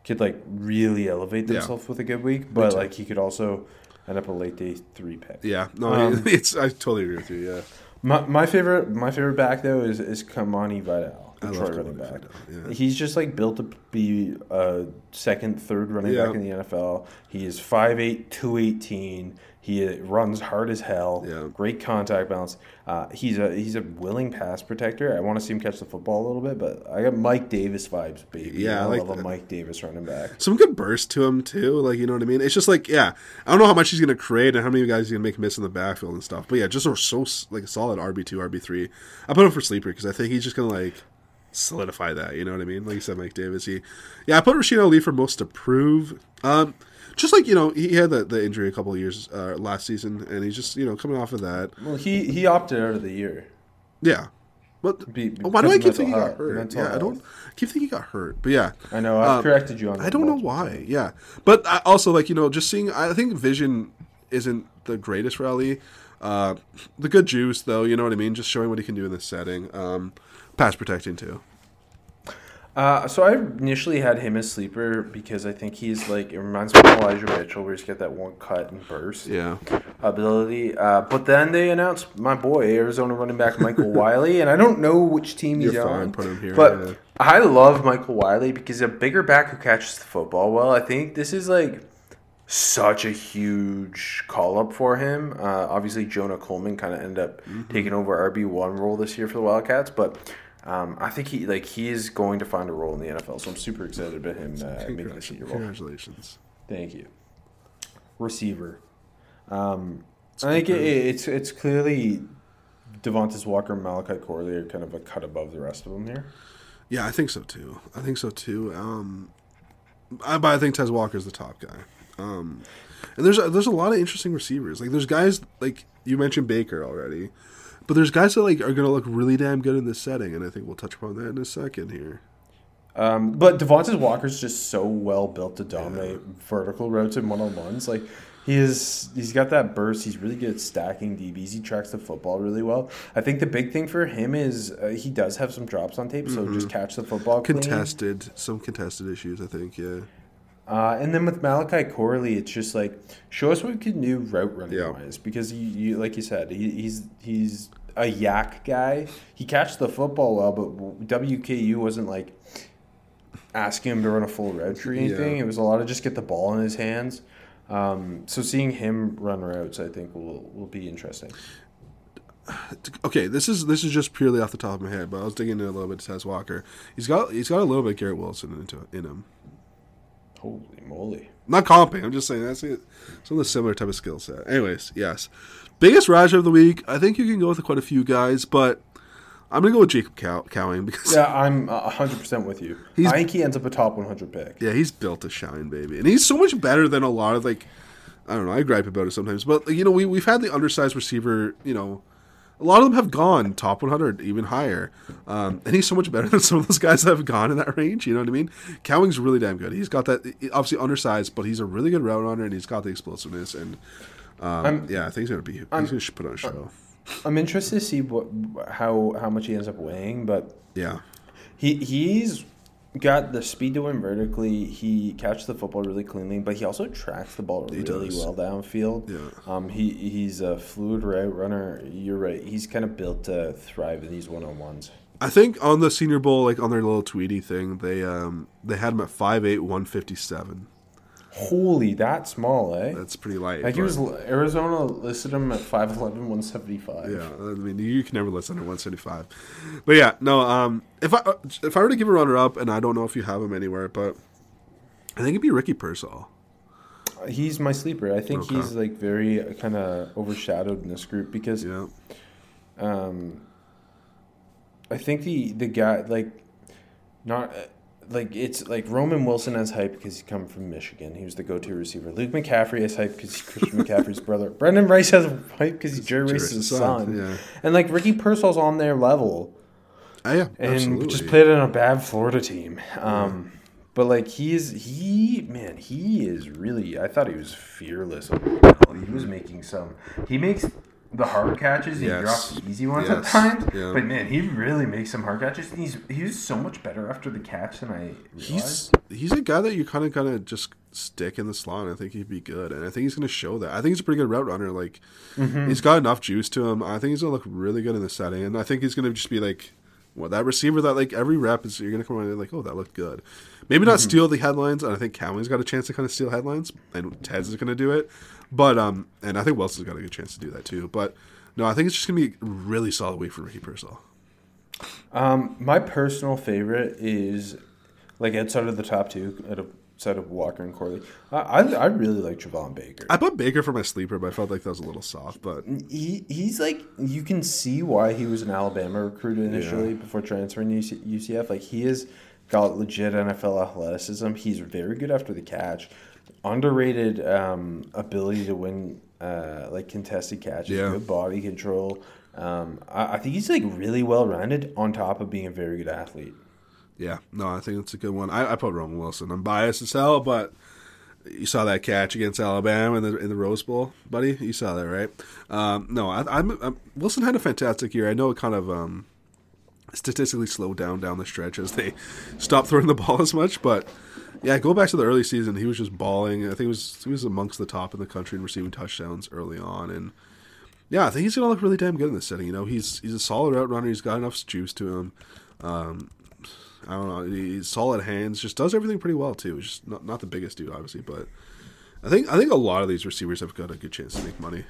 could like really elevate Yeah. themselves with a good week. But like he could also end up a late day three pick. yeah, no, um, it's I totally agree with you. Yeah, My, my favorite my favorite back though is is Kimani Vidal, I the love Troy running back. Yeah. He's just like built to be a second, third running Yeah. back in the NFL. He is 5'8", 218. He runs hard as hell. Yeah. Great contact balance. Uh, he's a he's a willing pass protector. I want to see him catch the football a little bit, but I got Mike Davis vibes, baby. Yeah, I I, like love a. Mike Davis running back. some good burst to him too. Like you know what I mean. It's just like yeah, I don't know how much he's gonna create and how many guys he's gonna make miss in the backfield and stuff. But yeah, just a so like a solid RB two, RB three. I put him for sleeper because I think he's just gonna like solidify that. You know what I mean? Like you said, Mike Davis. He yeah, I put Rasheen Ali for most to prove. Um, just like you know, he had the, the injury a couple of years uh, last season, and he's just you know coming off of that. Well, he he opted out of the year. Yeah. But Be- why do I keep thinking he got hurt? Yeah, I don't. I keep thinking he got hurt. But yeah, I know. I've Um, corrected you on. That. I don't know why. Yeah, but I also like you know just seeing. I think vision isn't the greatest rally. Uh, the good juice though, you know what I mean. Just showing what he can do in this setting. Um, pass protecting too. Uh, so I initially had him as sleeper because I think he's like it reminds me of Elijah Mitchell, where he's got that one cut and burst Yeah. ability. Uh, but then they announced my boy Arizona running back Michael Wiley, and I don't know which team he's You're fine, on. put him here, But yeah. I love Michael Wiley because a bigger back who catches the football well. I think this is like such a huge call up for him. Uh, obviously, Jonah Coleman kind of ended up Mm-hmm. taking over RB one role this year for the Wildcats, but. Um, I think he like he is going to find a role in the NFL, so I'm super excited about him uh, making the senior role. Congratulations. Thank you. Receiver. Um, I think it, it's it's clearly Devontez Walker and Malachi Corley are kind of a cut above the rest of them here. Yeah, I think so too. I think so too. Um, I, but I think Tez Walker's the top guy. Um, and there's a, there's a lot of interesting receivers. Like there's guys like you mentioned Baker already, but there's guys that like are gonna look really damn good in this setting, and I think we'll touch upon that in a second here. Um, but Devontez Walker's just so well built to dominate vertical routes and one on ones. Like he is, he's got that burst. He's really good at stacking DBs. He tracks the football really well. I think the big thing for him is uh, he does have some drops on tape, so just catch the football. clean. Contested, some contested issues. I think. Yeah. Uh, and then with Malachi Corley, it's just like show us what we can do route running Yeah. wise because you, you like you said he, he's he's a YAC guy. He catches the football well, but WKU wasn't like asking him to run a full route or anything. Yeah. It was a lot of just get the ball in his hands. Um, so seeing him run routes, I think will will be interesting. Okay, this is this is just purely off the top of my head, but I was digging in a little bit to Tez Walker. He's got he's got a little bit of Garrett Wilson into in him. Holy moly! Not comping. I'm just saying that's it. Some of the similar type of skill set. Anyways, yes. Biggest Raja of the week. I think you can go with quite a few guys, but I'm gonna go with Jacob Cow- Cowing because Yeah, I'm uh, hundred percent with you. He's- I think he ends up a top 100 pick. yeah, he's built to shine, baby, and he's so much better than a lot of like I don't know. I gripe about it sometimes, but you know we we've had the undersized receiver. You know, a lot of them have gone top 100, even higher, um, and he's so much better than some of those guys that have gone in that range. You know what I mean? Cowing's really damn good. He's got that obviously undersized, but he's a really good route runner, and he's got the explosiveness and. Um, yeah, I think he's gonna be. He's gonna put on a show. I'm interested to see what how how much he ends up weighing, but Yeah, he he's got the speed to win vertically. He catches the football really cleanly, but he also tracks the ball He really does. well downfield. Yeah. Um, he he's a fluid route runner. You're right. He's kind of built to thrive in these one on ones. I think on the Senior Bowl, like on their little Tweety thing, they um they had him at 5'8", 157. Holy, that small, eh? That's pretty light. like he was Arizona listed him at 5'11", 175. Yeah, I mean, you can never list under 175. But yeah, no. Um, if I if I were to give a runner up, and I don't know if you have him anywhere, but I think it'd be Ricky Pearsall. He's my sleeper. I think Okay. he's like very kind of overshadowed in this group because Yeah, um, I think the the guy like not like it's like Roman Wilson has hype because he's come from Michigan. He was the go-to receiver. Luke McCaffrey has hype because he's Christian McCaffrey's brother. Brendan Rice has hype because he's Jerry Rice's son. yeah. And like Ricky Pearsall's on their level Ah, yeah, and absolutely. just played on a bad Florida team. Um, But like he's he man he is really I thought he was fearless. He was making some. He makes the hard catches. He Yes. drops the easy ones at times. Yeah. But man, he really makes some hard catches. And he's he's so much better after the catch than I He's realized. he's a guy that you kind of kind of just stick in the slot. And I think he'd be good, and I think he's going to show that. I think he's a pretty good route runner. Like Mm-hmm. he's got enough juice to him. I think he's going to look really good in the setting, and I think he's going to just be like. Well, that receiver that like every rep is you're gonna come and like, oh, that looked good. Maybe not Mm-hmm. steal the headlines, and I think Cowing's got a chance to kind of steal headlines, and Ted's is gonna do it. But um, and I think Wilson's got a good chance to do that too. But no, I think it's just gonna be a really solid week for Ricky Pearsall. Um, my personal favorite is like outside of the top two, outside of Walker and Corley. I I, I really like Javon Baker. I put Baker for my sleeper, but I felt like that was a little soft. But he he's like you can see why he was an Alabama recruit initially Yeah. before transferring to UC, UCF. Like he is got legit NFL athleticism. He's very good after the catch. Underrated um, ability to win uh, like contested catches. Yeah. Good body control. Um, I, I think he's like really well rounded on top of being a very good athlete. Yeah, no, I think it's a good one. I, I put Roman Wilson. I'm biased as hell, but you saw that catch against Alabama in the in the Rose Bowl, buddy. You saw that, right? Um, no, I, I'm, I'm Wilson had a fantastic year. I know it kind of um, statistically slowed down down the stretch as they stopped throwing the ball as much. But yeah, go back to the early season. He was just balling. I think he was he was amongst the top in the country in receiving touchdowns early on, and yeah, I think he's gonna look really damn good in this setting. You know, he's he's a solid route runner. He's got enough juice to him. Um, I don't know. He's solid hands. Just does everything pretty well too. He's just not not the biggest dude, obviously, but I think I think a lot of these receivers have got a good chance to make money.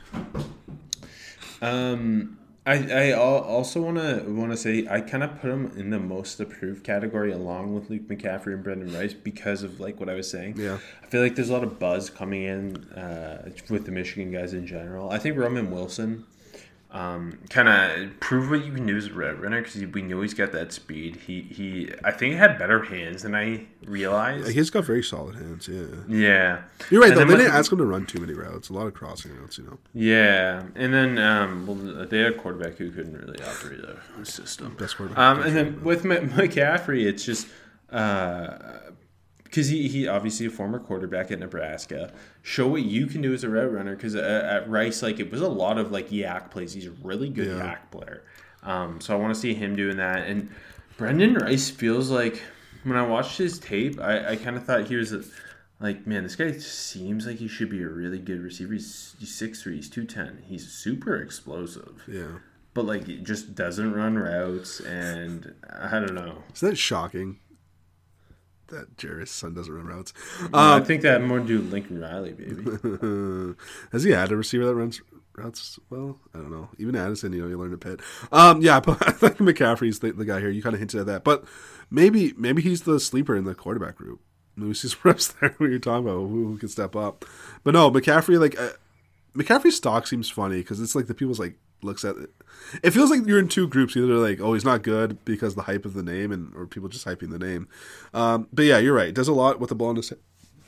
Um, I, I also want to want to say I kind of put him in the most approved category along with Luke McCaffrey and Brendan Rice because of like what I was saying. Yeah. I feel like there's a lot of buzz coming in uh, with the Michigan guys in general. I think Roman Wilson um, kind of prove what you can do as a route runner because we know he's got that speed. He he I think he had better hands than I realized. He's got very solid hands. Yeah, Yeah, you're right. And Though they didn't ask him to run too many routes. A lot of crossing routes. You know, Yeah, and then um, well, they had a quarterback who couldn't really operate a system. best quarterback. Um, and then with McCaffrey, it's just because he, he obviously a former quarterback at Nebraska. Show what you can do as a route runner. Because at Rice, like it was a lot of like YAC plays. He's a really good Yeah. YAC player. Um, so I want to see him doing that. And Brendan Rice feels like when I watched his tape, I, I kind of thought he was a, like, man, this guy seems like he should be a really good receiver. He's, he's 6'3", he's 210. He's super explosive yeah, but like it just doesn't run routes and i don't know isn't that shocking? That Jerry's son doesn't run routes. i Um, think that more do lincoln riley baby has he had a receiver that runs routes well? I don't know. Even Addison, you know, you learn to pit. Um, yeah, but I think McCaffrey's the, the guy here. You kind of hinted at that, but maybe maybe he's the sleeper in the quarterback group. Maybe he's reps there. What you're talking about? Who, who can step up? But no, McCaffrey. Like uh, McCaffrey's stock seems funny because it's like the people's like looks at it. It feels like you're in two groups. Either like, oh, he's not good because the hype of the name, and or people just hyping the name. Um, but yeah, you're right. Does a lot with the ball in his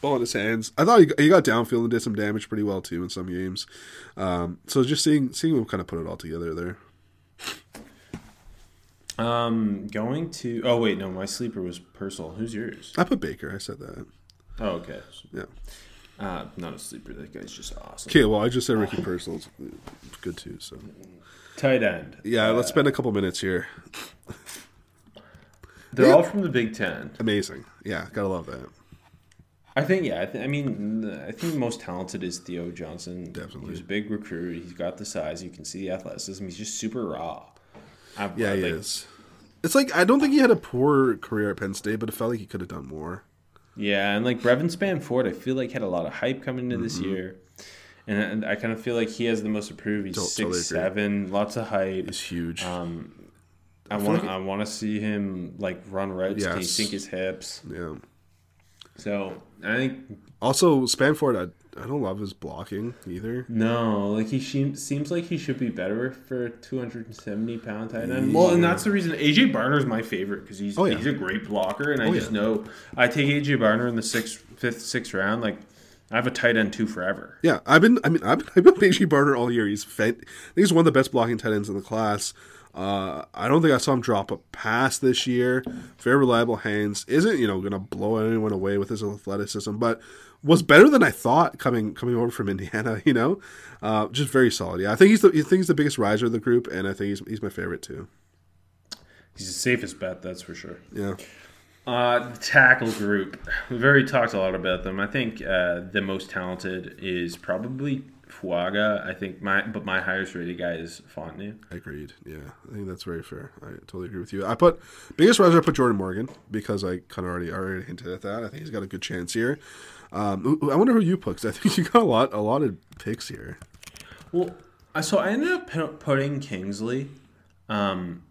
ball in his hands. I thought he, he got downfield and did some damage pretty well too in some games. Um, so just seeing seeing him kind of put it all together there. um going to oh wait no my sleeper was Pearsall who's yours I put Baker. I said that. oh okay Yeah. Uh not a sleeper that guy's just awesome Okay. Well, I just said Ricky Pearsall's good too. So tight end yeah, let's spend a couple minutes here. they're Yeah. all from the big ten Amazing. Yeah, gotta love that. I think yeah. I, th- I mean, I think the most talented is Theo Johnson. Definitely. he's a big recruit. He's got the size. You can see the athleticism. He's just super raw. I, Yeah, I he like- is. It's like I don't think he had a poor career at Penn State, but it felt like he could have done more. Yeah, and like Brevyn Spann-Ford, I feel like had a lot of hype coming into Mm-hmm. this year, and, I kind of feel like he has the most approved. He's totally six agree. seven, lots of height. He's huge. Um, I feel want like- I want to see him like run routes. Can he sink his hips? yeah. So I think Also, Spann-Ford, I, I don't love his blocking either. no, like he seems seems like he should be better for a two hundred and seventy pound tight end. Well, and that's the reason AJ Barner is my favorite because he's Oh, yeah. he's a great blocker, and I Oh, just yeah. know I take AJ Barner in the sixth, fifth, sixth round. Like I have a tight end two forever. Yeah, I've been. I mean, I've been, I've been PG Barner all year. He's fed, I think he's one of the best blocking tight ends in the class. Uh, I don't think I saw him drop a pass this year. Very reliable hands. Isn't you know going to blow anyone away with his athleticism, but was better than I thought coming coming over from Indiana. You know, uh, just very solid. Yeah, I think he's the I think he's the biggest riser of the group, and I think he's he's my favorite too. He's the safest bet, that's for sure. Yeah, Uh, the tackle group. We've already talked a lot about them. I think uh, the most talented is probably Fuaga. I think my but my highest rated guy is Fautanu. agreed. Yeah, I think that's very fair. I totally agree with you. I put biggest riser. I put Jordan Morgan because I kind of already already hinted at that. I think he's got a good chance here. Um, I wonder who you picked. I think you got a lot a lot of picks here. Well, so I ended up putting Kingsley, um,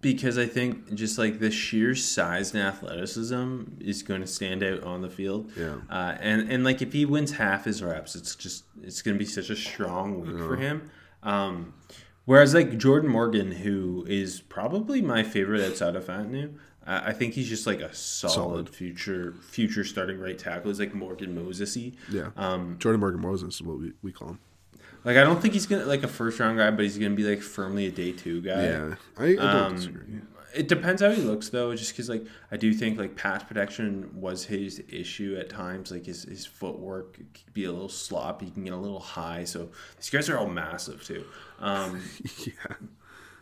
because I think just like the sheer size and athleticism is going to stand out on the field. Yeah. Uh, and and like if he wins half his reps, it's just it's going to be such a strong week for him. Um, whereas like Jordan Morgan, who is probably my favorite outside of Fautanu. I think he's just like a solid, Solid. future future starting right tackle. He's like Morgan Mosesy. Yeah, Um, Jordan Morgan Moses is what we, we call him. like I don't think he's gonna like a first round guy, but he's gonna be like firmly a day two guy. Yeah, I, I don't Um, disagree. It depends how he looks though, just because like I do think like pass protection was his issue at times. Like his his footwork could be a little sloppy, he can get a little high. So these guys are all massive too. Um, yeah,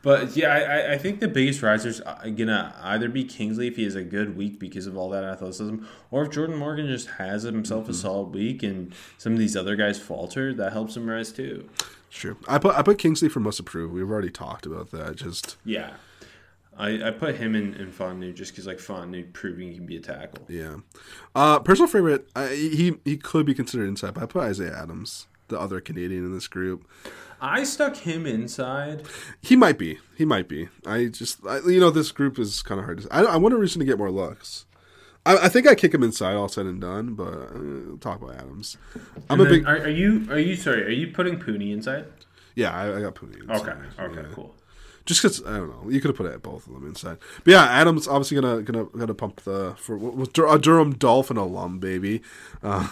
But yeah, I, I- think the biggest riser's uh, gonna either be Kingsley if he has a good week because of all that athleticism, or if Jordan Morgan just has himself Mm-hmm. a solid week and some of these other guys falter, that helps him rise too. Sure. I put I put Kingsley for most approved. We've already talked about that. Just Yeah. I, I put him in, in Fautanu just because like Fautanu proving he can be a tackle. yeah. Uh, personal favorite. I, he he could be considered inside, but I put Isaiah Adams, the other Canadian in this group. I stuck him inside. He might be. He might be. I just, I, you know, this group is kind of hard to. I, I want a reason to get more looks. I, I think I kick him inside, all said and done. But uh, talk about Adams. I'm And a then big. Are, are you are you sorry? Are you putting Puni inside? yeah, I, I got Puni. Inside. Okay. Okay. Yeah. Cool. Just because I don't know, you could have put it at both of them inside. But yeah, Adams obviously gonna gonna gonna pump the for a Durham Dolphin alum baby. Uh,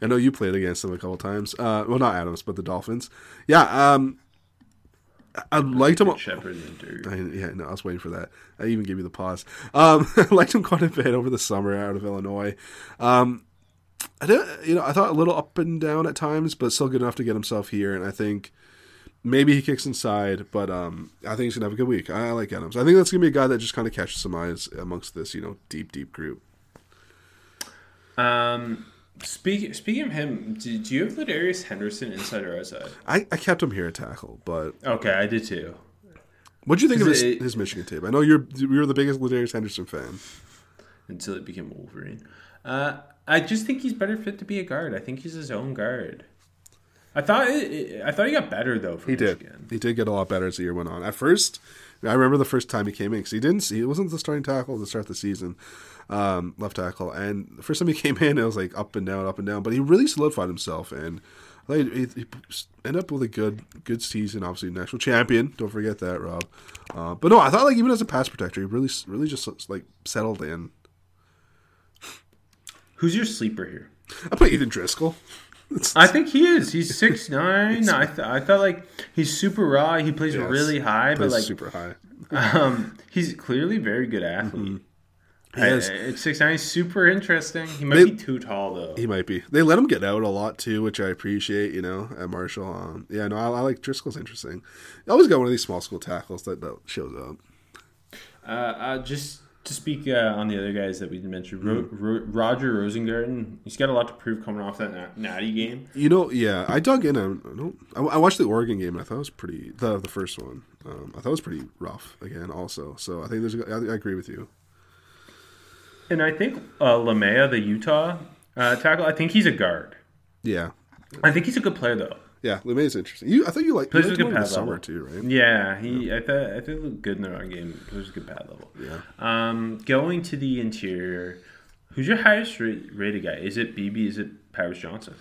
I know you played against them a couple times. Uh, well, not Adams, but the Dolphins. Yeah, um, I- I liked him. Shepherd and Dirt. I, yeah, no, I was waiting for that. I even gave you the pause. Um, I liked him quite a bit over the summer out of Illinois. Um, I did, you know, I thought a little up and down at times, but still good enough to get himself here. And I think maybe he kicks inside, but um, I think he's gonna have a good week. I, I like Adams. I think that's gonna be a guy that just kind of catches some eyes amongst this, you know, deep, deep group. Um, speak, speaking of him, do, do you have Ladarius Henderson inside or outside? I, I kept him here at tackle, but Okay, I did too. what do you think of his, it- his Michigan tape? I know you're you're the biggest Ladarius Henderson fan. Until it became Wolverine. Uh, I just think he's better fit to be a guard. I think he's his own guard. I thought it, I thought he got better though. For He did. He did get a lot better as the year went on. At first, I remember the first time he came in because he didn't. See. He wasn't the starting tackle to start the season, um, left tackle. And the first time he came in, it was like up and down, up and down. But he really solidified himself, and I think he, he ended up with a good, good season. Obviously, national champion. Don't forget that, Rob. Uh, but no, I thought like even as a pass protector, he really, really just like settled in. Who's your sleeper here? I put Ethan Driscoll. I think he is. He's six nine. I th- I thought like he's super raw. He plays Yes. really high, but like super high. um, he's clearly a very good athlete. He I- At six nine, super interesting. He might They- be too tall though. He might be. They let him get out a lot too, which I appreciate. You know, at Marshall. Um, yeah, no, I, I like Driscoll's interesting. You always got one of these small school tackles that, that shows up. Uh, uh, just to speak uh, on the other guys that we mentioned, Ro- Mm-hmm. Ro- Roger Rosengarten. He's got a lot to prove coming off that na- natty game. You know, yeah, I dug in. I, I. I, I watched the Oregon game and I thought it was pretty. The the first one, um, I thought it was pretty rough again. Also, so I think there's. I agree with you. And I think uh, Laumea, the Utah uh, tackle, I think he's a guard. Yeah, I think he's a good player though. yeah. Laumea's interesting. You, I thought you liked, you Plays liked him good over the summer level. too, right? Yeah, he. I thought I thought he looked good in the run game. Was a good pad level. Yeah. Um, going to the interior, who's your highest ra- rated guy? Is it Beebe? Is it Powers Johnson?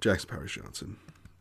Jackson Powers Johnson.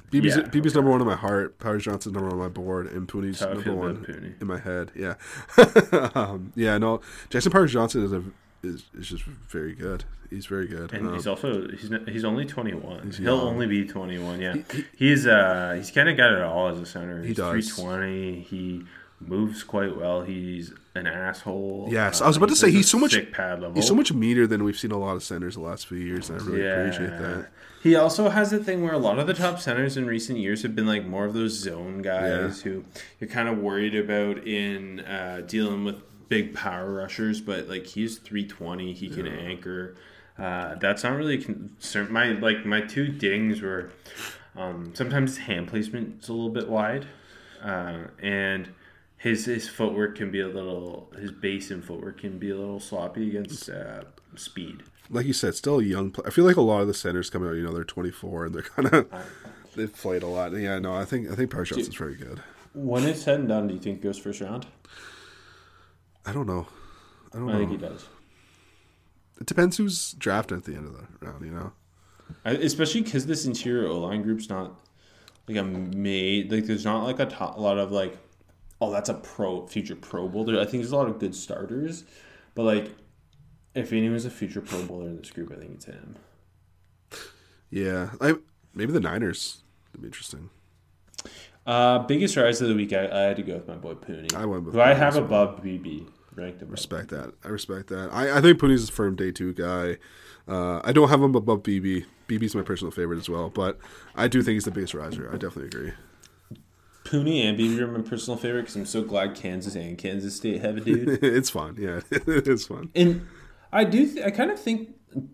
Beebe's, Yeah, Beebe's number one in my heart. Powers Johnson's number one on my board, and Puni's number one Puni. in my head. Yeah, um, yeah. No, Jackson Powers Johnson is a is, is just very good. He's very good. And Um, he's also he's he's only twenty one. He'll young. only be twenty one. Yeah, He- he's uh he's kind of got it all as a center. He He's does. Three twenty. He moves quite well. He's an asshole. Yes, Uh, I was about to say he's so much- pad level. he's so much meaner than we've seen a lot of centers the last few years, and I really appreciate that. He also has a thing where a lot of the top centers in recent years have been like more of those zone guys who you're kind of worried about in uh, dealing with big power rushers, but like he's 320, he can anchor. Uh, that's not really a concern. My like my two dings were um, sometimes his hand placement is a little bit wide, uh, and his his footwork can be a little his base and footwork can be a little sloppy against uh, speed. Like you said, still a young. Play. I feel like a lot of the centers coming out, you know, they're 24 and they're kind of they've played a lot. Yeah, no, I think I think Powers is very good. When it's said and done, do you think goes first round? I don't know. I don't I know. think he does. It depends who's drafted at the end of the round. You know. I, especially because this interior O line group's not like a made like there's not like a, to- a lot of like oh that's a pro future Pro Bowler. I think there's a lot of good starters, but like if anyone's a future Pro Bowler in this group, I think it's him. Yeah, I maybe the Niners. That'd be interesting. Uh, biggest rise of the week, I, I had to go with my boy Puni. I went with who I have above Beebe ranked above. Respect that. I respect that. I, I think Puni's a firm day two guy. Uh, I don't have him above Beebe. Beebe's my personal favorite as well, but I do think he's the biggest riser. I definitely agree. Puni and Beebe are my personal favorite because I'm so glad Kansas and Kansas State have a dude. it's fun. Yeah, it is fun. and I do. Th- I kind of think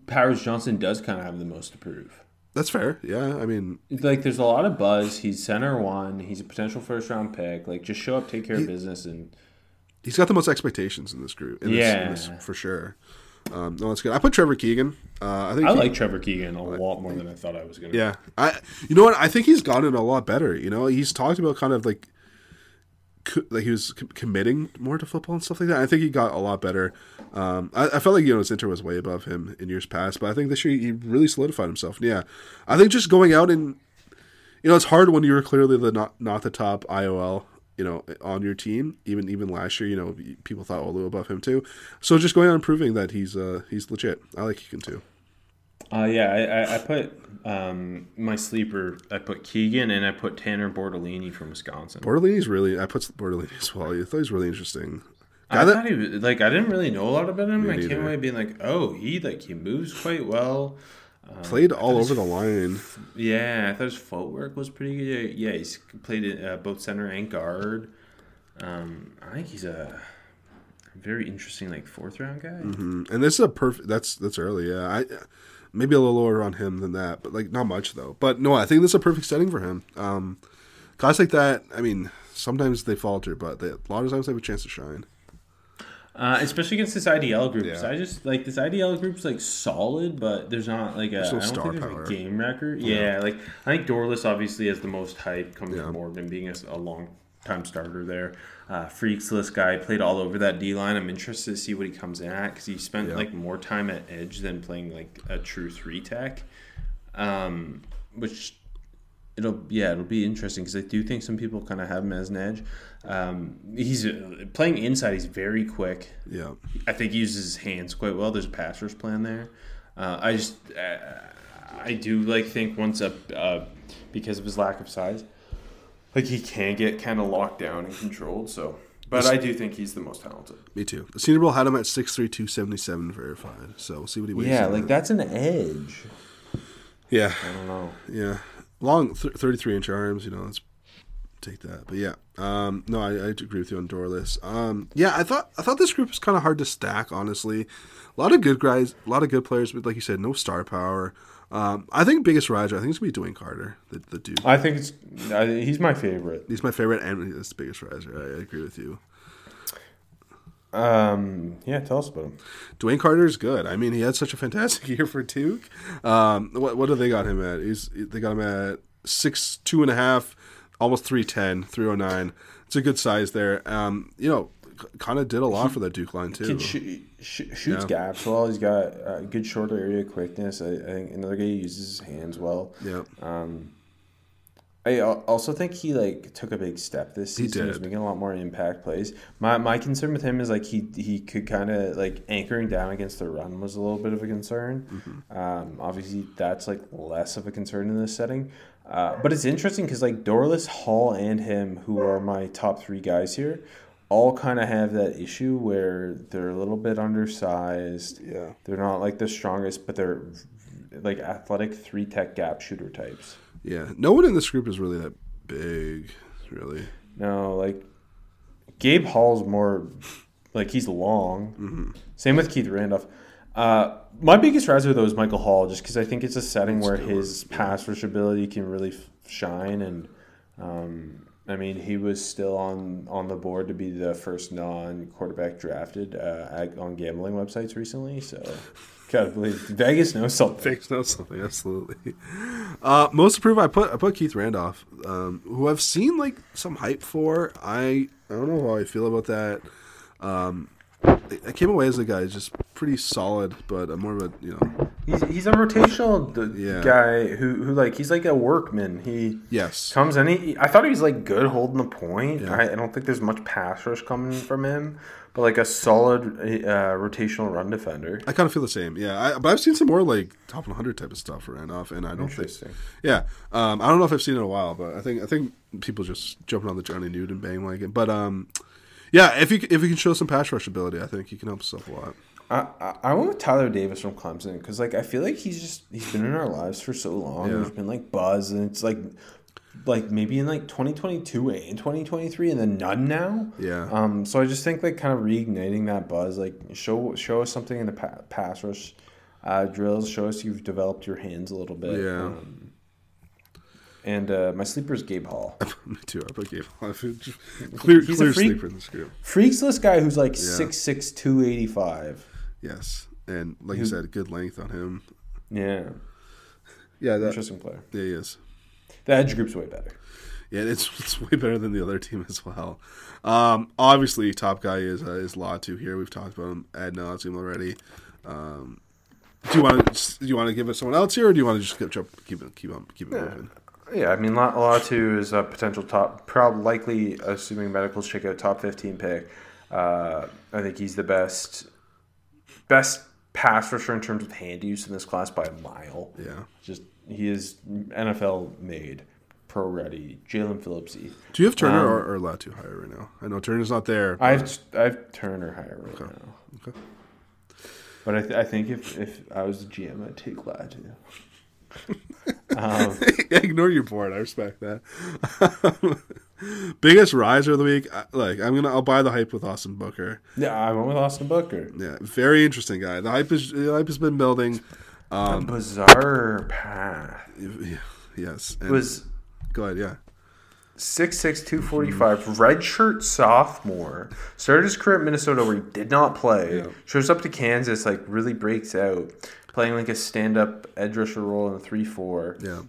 Powers Johnson does kind of have the most to prove. That's fair. Yeah, I mean, Like, there's a lot of buzz. He's center one. He's a potential first round pick. Like, just show up, take care of business, and he's got the most expectations in this group. In this, in this, Yeah. for sure. Um, no, that's good. I put Trevor Keegan. Uh, I think I he- like Trevor Keegan a lot more than I thought I was gonna. Yeah, I. You know what? I think he's gotten a lot better. You know, he's talked about kind of like, co- like he was com- committing more to football and stuff like that. I think he got a lot better. Um, I, I felt like you know his Inter was way above him in years past, but I think this year he really solidified himself. And yeah, I think just going out and, you know, it's hard when you're clearly the not not the top IOL. You know, on your team, even even last year, you know, people thought Olu above him too. So just going on proving that he's uh he's legit. I like Keegan too. Uh, yeah, I, I, I put um, my sleeper. I put Keegan and I put Tanner Bortolini from Wisconsin. Bortolini's really. I put Bortolini as well. I thought he was really interesting. I that- thought he was like I didn't really know a lot about him. I came away being like, oh, he like he moves quite well. Played all over the line. Yeah, I thought his footwork was pretty good. Yeah, he's played it uh, both center and guard. Um, I think he's a very interesting like fourth round guy. Mm, And this is a perfect. That's that's early. Yeah, I maybe a little lower on him than that, but like not much though. But no, I think this is a perfect setting for him. Um, guys like that. I mean, sometimes they falter, but they, a lot of times they have a chance to shine. Uh, especially against this IDL group. Yeah. So I just like this IDL group's like solid, but there's not like a, don't star think there's power. a game record. Yeah. like I think Dorlus obviously has the most hype coming Yeah. from Oregon, being a, a long time starter there. Uh, freaks list guy played all over that D line. I'm interested to see what he comes in at because he spent Yeah. like more time at edge than playing like a true three tech, um, which it'll yeah it'll be interesting because I do think some people kind of have him as an edge. Um, he's uh, playing inside. He's very quick. Yeah, I think he uses his hands quite well. There's a passer's plan there. Uh, I just uh, I do like think once up uh, because of his lack of size, like he can get kind of locked down and controlled. So, but I do think he's the most talented. me too. The Senior Bowl had him at six three two seventy seven verified. So we'll see what he weighs. Yeah, like at. that's an edge. Yeah, I don't know. yeah. Long, th- thirty-three inch arms. You know, let's take that. But yeah, um, no, I, I agree with you on Dorlus. Um, yeah, I thought I thought this group was kind of hard to stack. Honestly, a lot of good guys, a lot of good players, but like you said, no star power. Um, I think biggest riser. I think it's gonna be DeWayne Carter, the, the dude. I think it's I, he's my favorite. He's my favorite, and he's the biggest riser. I, I agree with you. Um, yeah, tell us about him. DeWayne Carter is good. I mean, he had such a fantastic year for Duke. Um, what what do they got him at? He's they got him at six two and a half, almost 310, 309. It's a good size there. Um, you know, kind of did a lot for that Duke line too. Sh- sh- shoots Yeah. gaps well. He's got uh, good short area quickness. I, I think another guy uses his hands well. yeah, Um, I also think he like took a big step this He season. He's did. making a lot more impact plays. My my concern with him is like he he could kind of like anchoring down against the run was a little bit of a concern. Mm-hmm. Um, obviously that's like less of a concern in this setting. Uh, but it's interesting because like Dorlus, Hall, and him, who are my top three guys here, all kind of have that issue where they're a little bit undersized. yeah. They're not like the strongest, but they're like athletic three tech gap shooter types. Yeah, no one in this group is really that big, really. No, like Gabe Hall's more like he's long. Same with Keith Randolph. Uh, my biggest riser though is Michael Hall, just because I think it's a setting where his pass rush ability can really f- shine, and um, I mean he was still on on the board to be the first non quarterback drafted uh, on gambling websites recently. So gotta believe Vegas knows something. Fakes know something, absolutely. Uh, most approved, I put I put Keith Randolph, um, who I've seen like some hype for. I I don't know how I feel about that. Um, I- came away as a guy just pretty solid, but I'm more of a you know He's, he's a rotational Yeah. guy who, who like he's like a workman. He yes comes in. He, I thought he was like good holding the point. Yeah. I, I don't think there's much pass rush coming from him, but like a solid uh, rotational run defender. I kind of feel the same. Yeah, I, but I've seen some more like top 100 type of stuff ran off, and I don't think. Yeah, um, I don't know if I've seen it in a while, but I think I think people just jumping on the Johnny Newton bandwagon. But um, yeah, if you if you can show some pass rush ability, I think he can help us himself a lot. I, I, I went with Tyler Davis from Clemson because like I feel like he's just he's been in our lives for so long. Yeah. There's been like buzz, and it's like like maybe in like 2022 and 2023 and then none now. Yeah. Um. So I just think like kind of reigniting that buzz, like show show us something in the pa- pass rush uh, drills. Show us you've developed your hands a little bit. Yeah. Um, and uh, my sleeper is Gabe Hall. Me too. I put Gabe. clear, He's a clear freak. sleeper in this group. Freaks this guy who's like Yeah. six six two eighty five. Yes, and like you said, good length on him. Yeah. Yeah, that. Interesting player. Yeah, he is. The edge group's way better. Yeah, it's it's way better than the other team as well. Um, obviously, top guy is uh, is Latu here. We've talked about him ad nauseum already. Um, do you want to do you want to give it someone else here, or do you want to just keep keep keep on keep it moving? Yeah, I mean, Latu is a potential top, probably likely, assuming medicals check out, top fifteen pick. Uh, I think he's the best, best pass rusher in terms of hand use in this class by a mile. Yeah. Just he is NFL made, pro ready. Jalen Phillipsy. Do you have Turner Um, or, or Latu higher right now? I know Turner's not there. but- I've I've Turner higher right now. Okay. But I, th- I think if, if I was the GM, I'd take Latu. Um, Ignore your board. I respect that. Biggest riser of the week. Like I'm gonna, I'll buy the hype with Austin Booker. yeah, I went with Austin Booker. Yeah, very interesting guy. The hype is the hype has been building. a bizarre path. Yes, and, was go ahead. Yeah, 6'6", 245, redshirt sophomore. Started his career at Minnesota where he did not play. Yeah. Shows up to Kansas, like really breaks out, playing like a stand-up edge rusher role in a 3-4. yeah,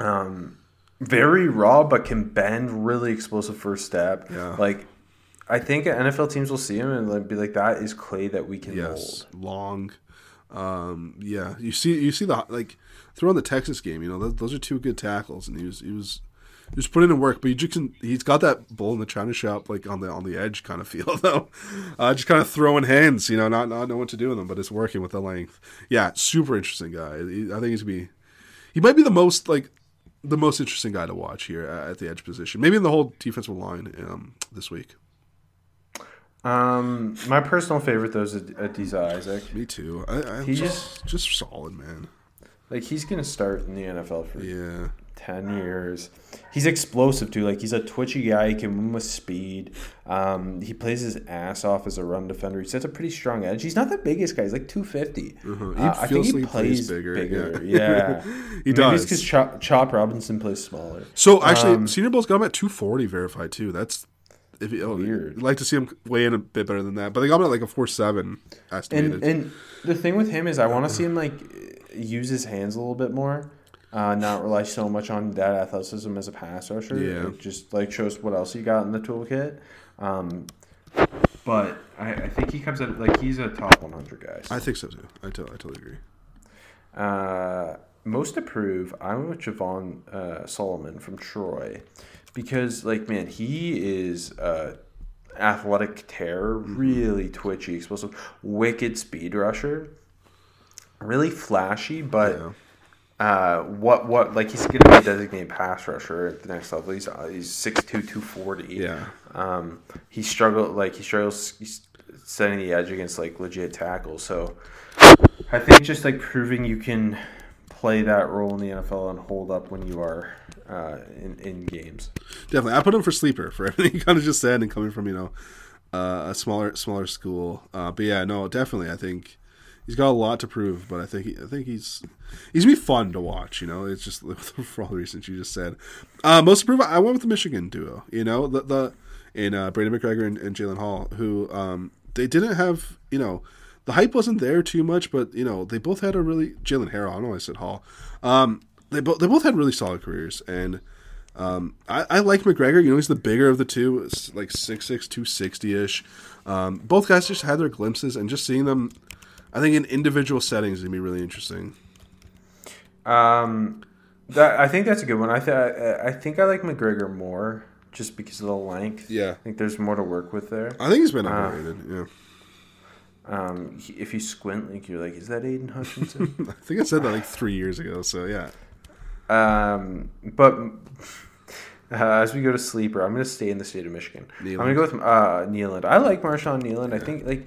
Um, very raw, but can bend. Really explosive first step. Yeah. Like, I think NFL teams will see him and like, be like, "That is clay that we can yes, mold." long. Um, yeah, you see, you see the like throughout the Texas game. You know, those, those are two good tackles, and he was he was he was putting in work. But you just can, he's got that bull in the china shop, like on the on the edge kind of feel though. Uh, just kind of throwing hands, you know, not not know what to do with them, but it's working with the length. Yeah, super interesting guy. I think he's gonna be. He might be the most like the most interesting guy to watch here at the edge position. Maybe in the whole defensive line um, this week. Um, my personal favorite though is Isaac. Me too. I, I He just just solid man. Like he's gonna start in the NFL for Yeah. 10 years. He's explosive too. Like he's a twitchy guy. He can move with speed. Um, he plays his ass off as a run defender. He sets a pretty strong edge. He's not the biggest guy. He's like 250. Uh-huh. He Uh, I think he like he plays plays bigger, bigger. yeah. Yeah. He Maybe does. because Chop, Chop Robinson plays smaller. So actually, Um, Senior Bowl's got him at 240 verified too. That's if you, oh, Weird. You'd like to see him weigh in a bit better than that, but they got him at like a four seven estimated. And and the thing with him is, I want to see him like use his hands a little bit more. Uh, not rely so much on that athleticism as a pass rusher. Yeah. It just like shows what else you got in the toolkit. Um, but I, I think he comes out like he's a top 100 guy. I think so too. I, totally agree. Uh, most approve. I went with Javon uh, Solomon from Troy because, like, man, he is uh, athletic terror, really twitchy, explosive, wicked speed rusher, really flashy, but. Yeah. Uh, what what like he's gonna be a designated pass rusher at the next level. He's uh, he's 6'2", 240. Yeah. Um, he struggled like he struggles he's setting the edge against like legit tackles. So I think just like proving you can play that role in the NFL and hold up when you are uh, in in games. Definitely, I put him for sleeper for everything you kind of just said, and coming from you know uh, a smaller smaller school. Uh, but yeah, no, definitely, I think he's got a lot to prove. But I think he, I think he's he's gonna be fun to watch. You know, it's just for all the reasons you just said. Uh, most approved, I went with the Michigan duo. You know, the the in uh, Brandon McGregor and, and Jalen Hall, who um, they didn't have. You know, the hype wasn't there too much, but you know they both had a really Jalen Harrell. I know I said Hall. Um, they both they both had really solid careers and. Um, I, I like McGregor. You know, he's the bigger of the two. Like 6'6", 260 ish. Um, both guys just had their glimpses, and just seeing them, I think in individual settings, gonna be really interesting. Um, that I think that's a good one. I th- I think I like McGregor more just because of the length. Yeah. I think there's more to work with there. I think he's been Ah. underrated. yeah, Um, he- if you squint, like you're like, is that Aidan Hutchinson? I think I said that like three years ago. So yeah, Um, but uh, as we go to sleeper, I'm going to stay in the state of Michigan. I'm going to go with uh, Kneeland. I like Marshawn Kneeland. I think like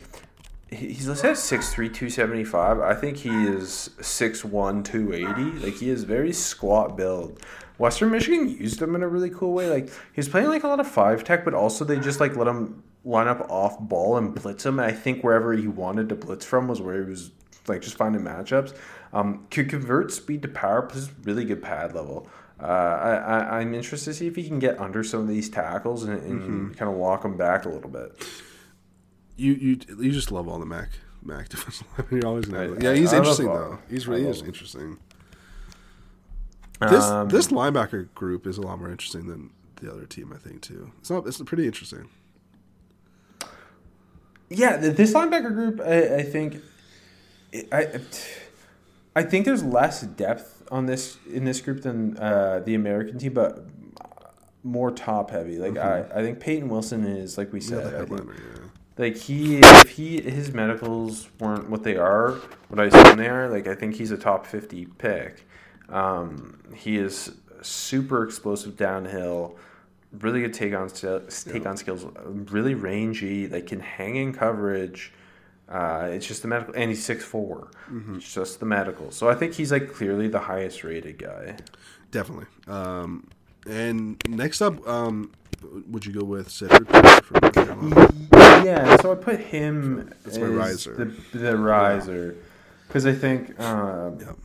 he's listed at 6'3", 275. I think he is 6'1", 280. Like he is very squat build. Western Michigan used him in a really cool way. Like he was playing like a lot of five tech, but also they just like let him line up off ball and blitz him. And I think wherever he wanted to blitz from was where he was like just finding matchups. Um, could convert speed to power, plus really good pad level. Uh, I, I I'm interested to see if he can get under some of these tackles and, and kind of walk them back a little bit. You you you just love all the MAC MAC defensive linemen. You're always gonna I- yeah, he's I interesting though. He's really is interesting. This Um, this linebacker group is a lot more interesting than the other team, I think too. It's not. It's pretty interesting. Yeah, this linebacker group, I, I think, I, I think there's less depth on this in this group than uh, the American team, but more top heavy. Like I, I think Peyton Wilson is like we Mm-hmm. Yeah, said. the I think. Yeah. Like he, if he his medicals weren't what they are, what I assume they are. Like I think he's a top fifty pick. Um, he is super explosive downhill, really good take on take on skills, really rangy. Like can hang in coverage. Uh, it's just the medical, and he's six It's just the medical. So I think he's like clearly the highest rated guy. Definitely. Um, and next up, um, would you go with Cedric from North Carolina? Yeah, so I put him That's my riser. the the riser because I think um, Yep.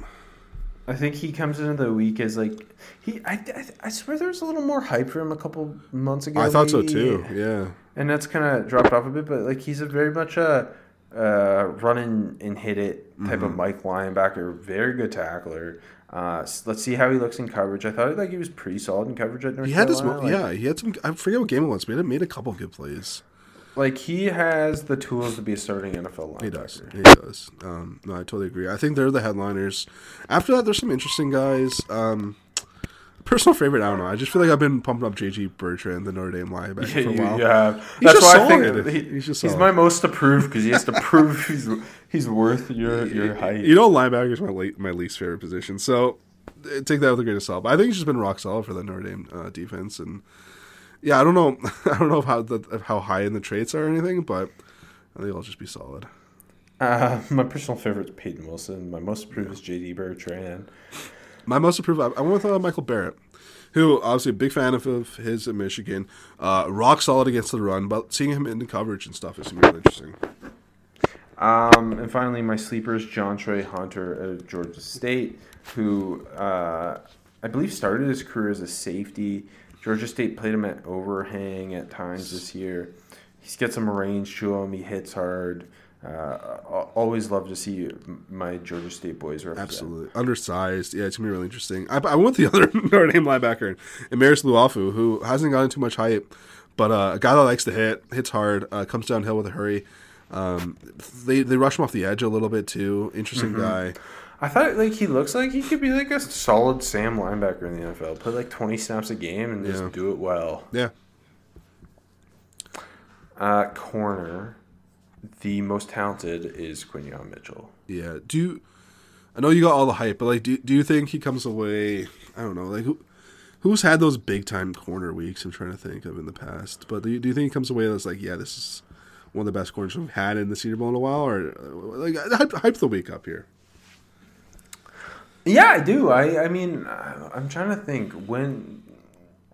I think he comes into the week as like he I, I, I swear there was a little more hype for him a couple months ago. I thought so too. Yeah. and that's kind of dropped off a bit. But like he's a very much a uh, run and, and hit it type Mm-hmm. of Mike linebacker, very good tackler. Uh, let's see how he looks in coverage. I thought like he was pretty solid in coverage at North He had his Carolina. like, yeah. He had some. I forget what game it was. But he made a couple good plays. like he has the tools to be a starting NFL linebacker. He does. He does. Um, no, I totally agree. I think they're the headliners. After that, there's some interesting guys. Um, personal favorite, I don't know. I just feel like I've been pumping up J.D. Bertrand, the Notre Dame linebacker, for a while. Yeah. He's That's why I think he- He's just he's my most approved because he has to prove he's he's worth your your height. You know, linebacker is my late, my least favorite position. So eh, take that with a grain of salt. But I think he's just been rock solid for the Notre Dame uh, defense. And yeah, I don't know. I don't know how the, how high in the traits are or anything, but I think it'll just be solid. Uh, my personal favorite is Peyton Wilson. My most approved is J.D. Bertrand. My most approved, I, went with uh, Michael Barrett, who obviously a big fan of, of his at Michigan. Uh, rock solid against the run, but seeing him in the coverage and stuff is really interesting. Um, and finally, my sleeper is Jontrey Hunter at Georgia State, who uh, I believe started his career as a safety. Georgia State played him at overhang at times this year. He's got some range to him. He hits hard. Uh, I- always love to see my Georgia State boys represent. Absolutely undersized. Yeah, it's gonna be really interesting. I, I went the other Notre Dame linebacker, Emaris Liufau, who hasn't gotten too much hype, but uh, a guy that likes to hit, hits hard, uh, comes downhill with a hurry. Um, they they rush him off the edge a little bit too. Interesting guy. I thought like he looks like he could be like a solid Sam linebacker in the NFL. Play like twenty snaps a game and just Yeah. do it well. Yeah, Uh, corner, the most talented is Quinyon Mitchell. yeah. Do you? I know you got all the hype, but like, do do you think he comes away? I don't know, like who. Who's had those big time corner weeks? I'm trying to think of in the past. But do you, do you think he comes away that's like, yeah, this is one of the best corners we've had in the Senior Bowl in a while, or like hype, hype the week up here? Yeah, I do. I I mean, I'm trying to think when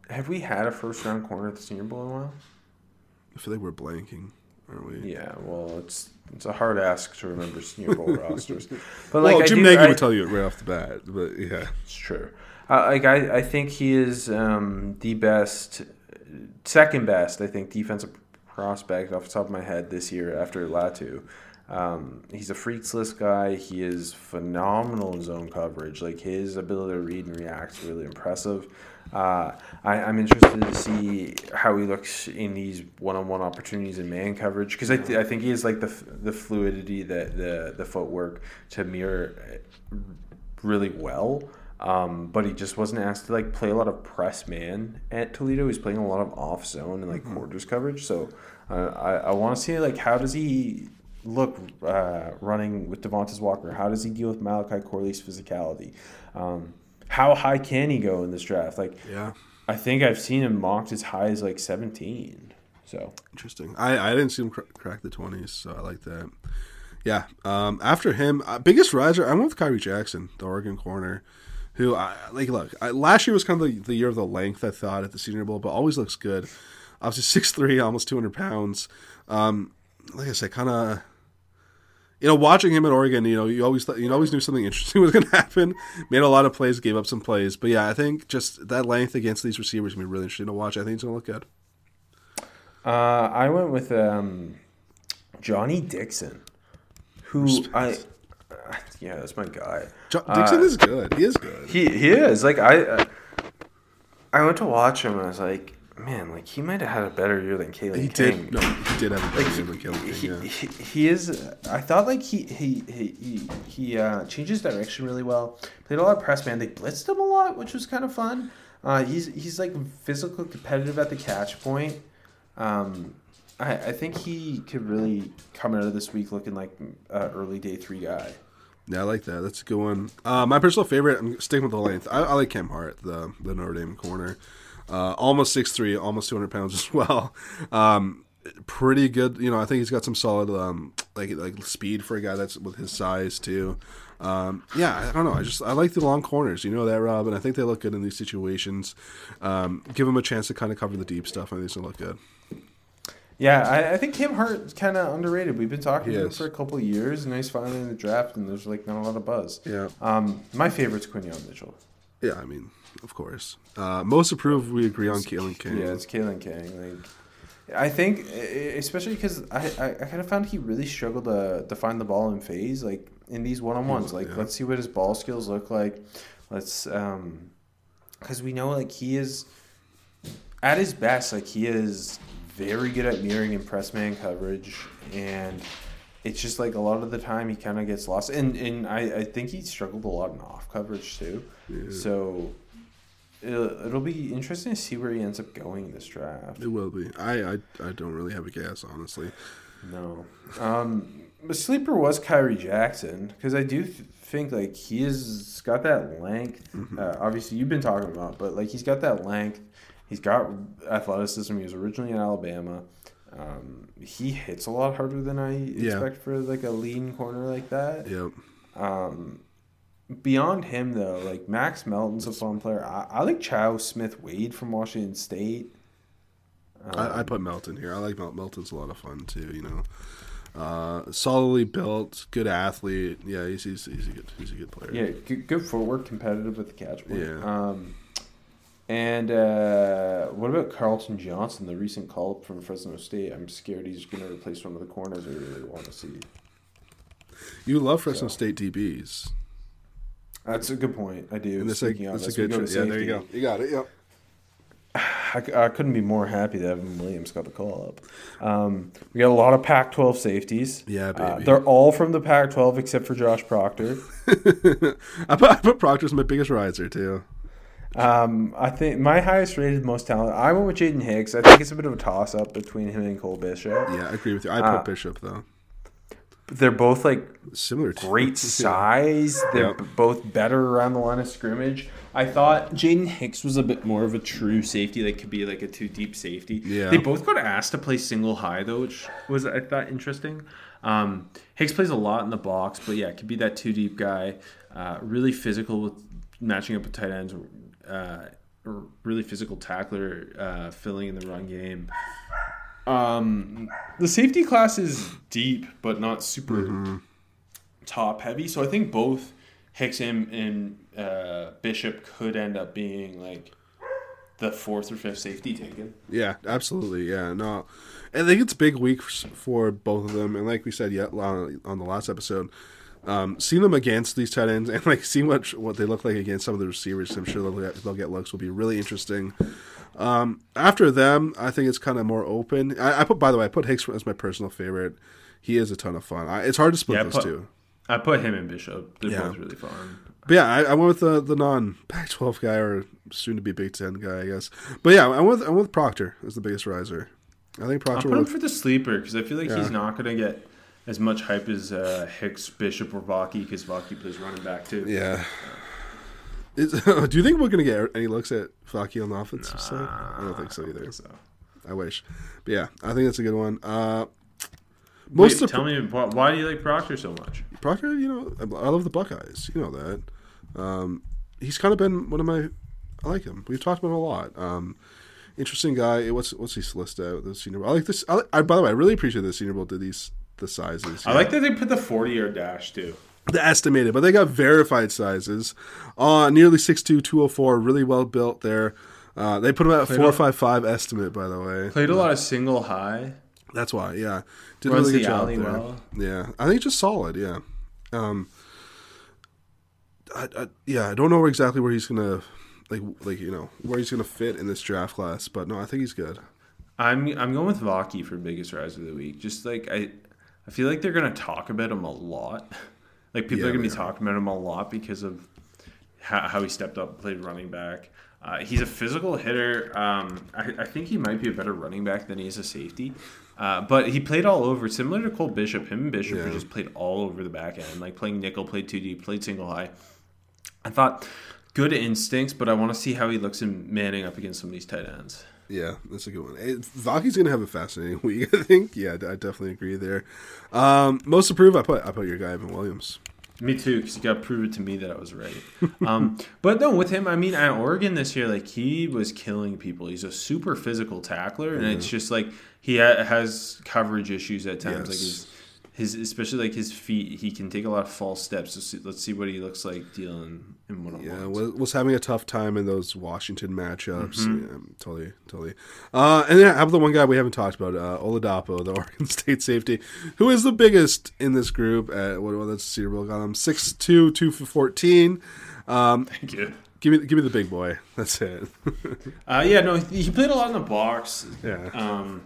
have we had a first round corner at the Senior Bowl in a while? I feel like we're blanking, aren't we? Yeah, well, it's it's a hard ask to remember Senior Bowl rosters, but like well, Jim do- Nagy I- would tell you it right off the bat, but yeah, It's true. Uh, like I, I think he is um, the best, second best. I think defensive prospect off the top of my head this year after Latu. Um, he's a freaks list guy. He is phenomenal in zone coverage. Like his ability to read and react is really impressive. Uh, I, I'm interested to see how he looks in these one-on-one opportunities in man coverage because I, th- I think he has like the f- the fluidity, the the the footwork to mirror uh, really well. Um, but he just wasn't asked to like play a lot of press man at Toledo. He's playing a lot of off zone and like quarters coverage. So uh, I, I want to see like how does he look uh, running with Devontez Walker? How does he deal with Malachi Corley's physicality? Um, how high can he go in this draft? Like yeah. I think I've seen him mocked as high as like 17. So Interesting. I, I didn't see him cr- crack the twenties, so I like that. Yeah. Um, after him, uh, biggest riser, I went with Khyree Jackson, the Oregon corner, who I like. Look, I, last year was kind of the, the year of the length. I thought at the Senior Bowl, but always looks good. Obviously, six three, almost two hundred pounds. Um, like I said, kind of. You know, watching him at Oregon, you know, you always thought, you always knew something interesting was going to happen. Made a lot of plays, gave up some plays, but yeah, I think just that length against these receivers gonna be really interesting to watch. I think it's gonna look good. uh, I went with um, Johnny Dixon, who I uh, yeah, that's my guy. Jo- Dixon Uh, is good. He is good. He he is like I. Uh, I went to watch him and I was like, man, like he might have had a better year than Kalen He King. did. No, he did have a better Like, game than Kalen he, Yeah. he, he is. I thought like he he he he, uh, changed his direction really well. Played a lot of press man. They blitzed him a lot, which was kind of fun. Uh, he's he's like physical, competitive at the catch point. Um, I I think he could really come out of this week looking like uh, early day three guy. Yeah, I like that. That's a good one. Uh, my personal favorite. I'm sticking with the length. I, I like Cam Hart, the the Notre Dame corner. Uh, almost six three, almost two hundred pounds as well. Um, pretty good. You know, I think he's got some solid um, like like speed for a guy that's with his size too. Um, yeah, I don't know. I just I like the long corners. You know that, Rob, and I think they look good in these situations. Um, give them a chance to kind of cover the deep stuff. I think it's gonna look good. Yeah, I, I think Cam Hart's kind of underrated. We've been talking He to him is. for a couple of years, and he's finally in the draft, and there's like not a lot of buzz. Yeah. Um, my favorite's Quinyon Mitchell. Yeah, I mean, of course. Uh, most approved, we agree on Keelan King. Yeah, it's Kalen King. Like, I think, especially because I, I, I kind of found he really struggled to, to find the ball in phase, like in these one on ones. Like, Yeah. let's see what his ball skills look like. Let's, um, because we know like he is at his best. Like he is very good at mirroring and press man coverage, and it's just like a lot of the time he kind of gets lost. And and I, I think he struggled a lot in off coverage too. So it'll, it'll be interesting to see where he ends up going this draft. It will be. I, I I don't really have a guess, honestly. No. Um, the sleeper was Khyree Jackson because I do th- think like he has got that length. Uh, obviously, you've been talking about, but like he's got that length. He's got athleticism. He was originally in Alabama. Um, he hits a lot harder than I Yeah. expect for like a lean corner like that. Yep. Um, beyond him though, like Max Melton's a fun player. I, I like Chau Smith-Wade from Washington State. I, I put Melton here. I like Mel- Melton's a lot of fun too. You know, uh, solidly built, good athlete. Yeah, he's he's, he's a good he's a good player. Yeah, good, good footwork, competitive with the catch point. Yeah. Um, and uh, what about Carlton Johnson, the recent call up from Fresno State? I'm scared he's going to replace one of the corners I really want to see. You love Fresno So. State DBs. That's a good point. I do. And that's a, Speaking of, that's a good. go yeah, there you go. You got it. Yep. I couldn't be more happy that Evan Williams got the call up. Um, we got a lot of Pac-12 safeties. Yeah, Uh, baby. they're all from the Pac-12 except for Josh Proctor. I put I put Proctor's my biggest riser too. Um, I think my highest rated, most talented. I went with Jaden Hicks. I think it's a bit of a toss-up between him and Cole Bishop. Yeah, I agree with you. I put Uh, Bishop though. They're both like Similar. To, great size. They're Yep. both better around the line of scrimmage. I thought Jaden Hicks was a bit more of a true safety, like could be like a two deep safety. Yeah. They both got asked to play single high though, which was I thought interesting. Um, Hicks plays a lot in the box, but yeah, could be that two deep guy. Uh, really physical with matching up with tight ends. Uh, really physical tackler, uh, filling in the run game. Um, the safety class is deep, but not super top heavy. So I think both Hicks and, and uh, Bishop could end up being like the fourth or fifth safety taken. Yeah, absolutely. Yeah, no, I think it's big weeks for both of them, and like we said yet on on the last episode, um, seeing them against these tight ends and like seeing what what they look like against some of the receivers, I'm sure they'll get, they'll get looks will be really interesting. Um, after them, I think it's kind of more open. I, I put by the way, I put Hicks as my personal favorite. He is a ton of fun. I, it's hard to split Yeah, those put- two. I put him and Bishop. They're Yeah. both really fun. But yeah, I, I went with the the non Pac-12 guy or soon to be Big Ten guy, I guess. But yeah, I went with, I went with Proctor as the biggest riser. I think I'll Proctor put him will. for the sleeper because I feel like Yeah. he's not going to get as much hype as uh, Hicks, Bishop, or Vaki because Vaki plays running back too. Yeah. Is, do you think we're gonna get any looks at Vaki on the offensive side? I don't think so either. So I wish. But yeah, I think that's a good one. Uh, Wait, most of tell me why, do you like Proctor so much? Proctor, you know, I I love the Buckeyes. You know that. Um, he's kind of been one of my. I like him. We've talked about him a lot. Um, interesting guy. What's what's he list out the Senior Bowl? I like this. I, like- I, by the way, I really appreciate the Senior Bowl did these the sizes. I like that they put the 40 yard dash too. The estimated, but they got verified sizes. Uh, nearly 6'2", 204, really well built there. Uh, they put him at Played a- five five estimate, by the way. Played a lot of single high. That's why, yeah, did a Runs really good job there. well. Yeah, I think just solid. Yeah, um, I, I, yeah, I don't know exactly where he's gonna like like you know where he's gonna fit in this draft class, but no, I think he's good. I'm I'm going with Vaki for biggest rise of the week. Just like I, I feel like they're gonna talk about him a lot. Like people Yeah, are gonna be are. talking about him a lot because of how, how he stepped up, played running back. Uh, he's a physical hitter. Um, I, I think he might be a better running back than he is a safety. Uh, but he played all over, similar to Cole Bishop. Him and Bishop Yeah. just played all over the back end, like playing nickel, played two D, played single high. I thought good instincts, but I want to see how he looks in manning up against some of these tight ends. Yeah, that's a good one. Vaki's gonna have a fascinating week, I think. Yeah, I definitely agree there. Um, most approved, I put I put your guy Evan Williams. Me too, because you got to prove it to me that I was right. um, but no, with him, I mean, at Oregon this year, like he was killing people. He's a super physical tackler, and it's just like he ha- has coverage issues at times. Like Yes. his, his, especially like his feet, he can take a lot of false steps. Let's see, let's see what he looks like dealing in one on Yeah, was, having a tough time in those Washington matchups. Mm-hmm. Yeah, totally, totally. Uh, and then I have the one guy we haven't talked about, uh, Oladapo, the Oregon State safety, who is the biggest in this group. At what? What? That's Senior Bowl got him six two two for fourteen. Um, Thank you. give me, give me the big boy. That's it. Uh, yeah, no, he he played a lot in the box. Yeah. Um,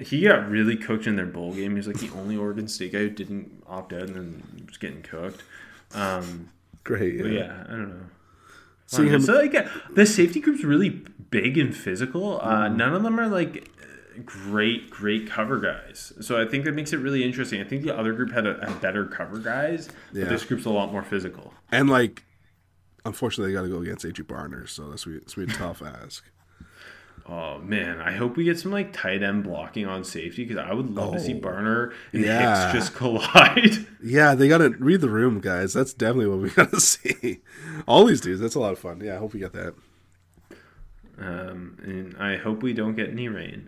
he got really cooked in their bowl game. He was like the only Oregon State guy who didn't opt out and then was getting cooked. Um, Great. Yeah. yeah, I don't know. Seeing him- so like the safety group's really big and physical. Uh, Mm-hmm. none of them are like great, great cover guys. So I think that makes it really interesting. I think the other group had, a, had better cover guys, Yeah. but this group's a lot more physical. And like, unfortunately, they got to go against A.J. Barner, so that's be, be a tough ask. Oh man, I hope we get some like tight end blocking on safety because I would love to see Barner and yeah. Hicks just collide. Yeah, they got to read the room, guys. That's definitely what we got to see. All these dudes, that's a lot of fun. Yeah, I hope we get that. um, and I hope we don't get any rain.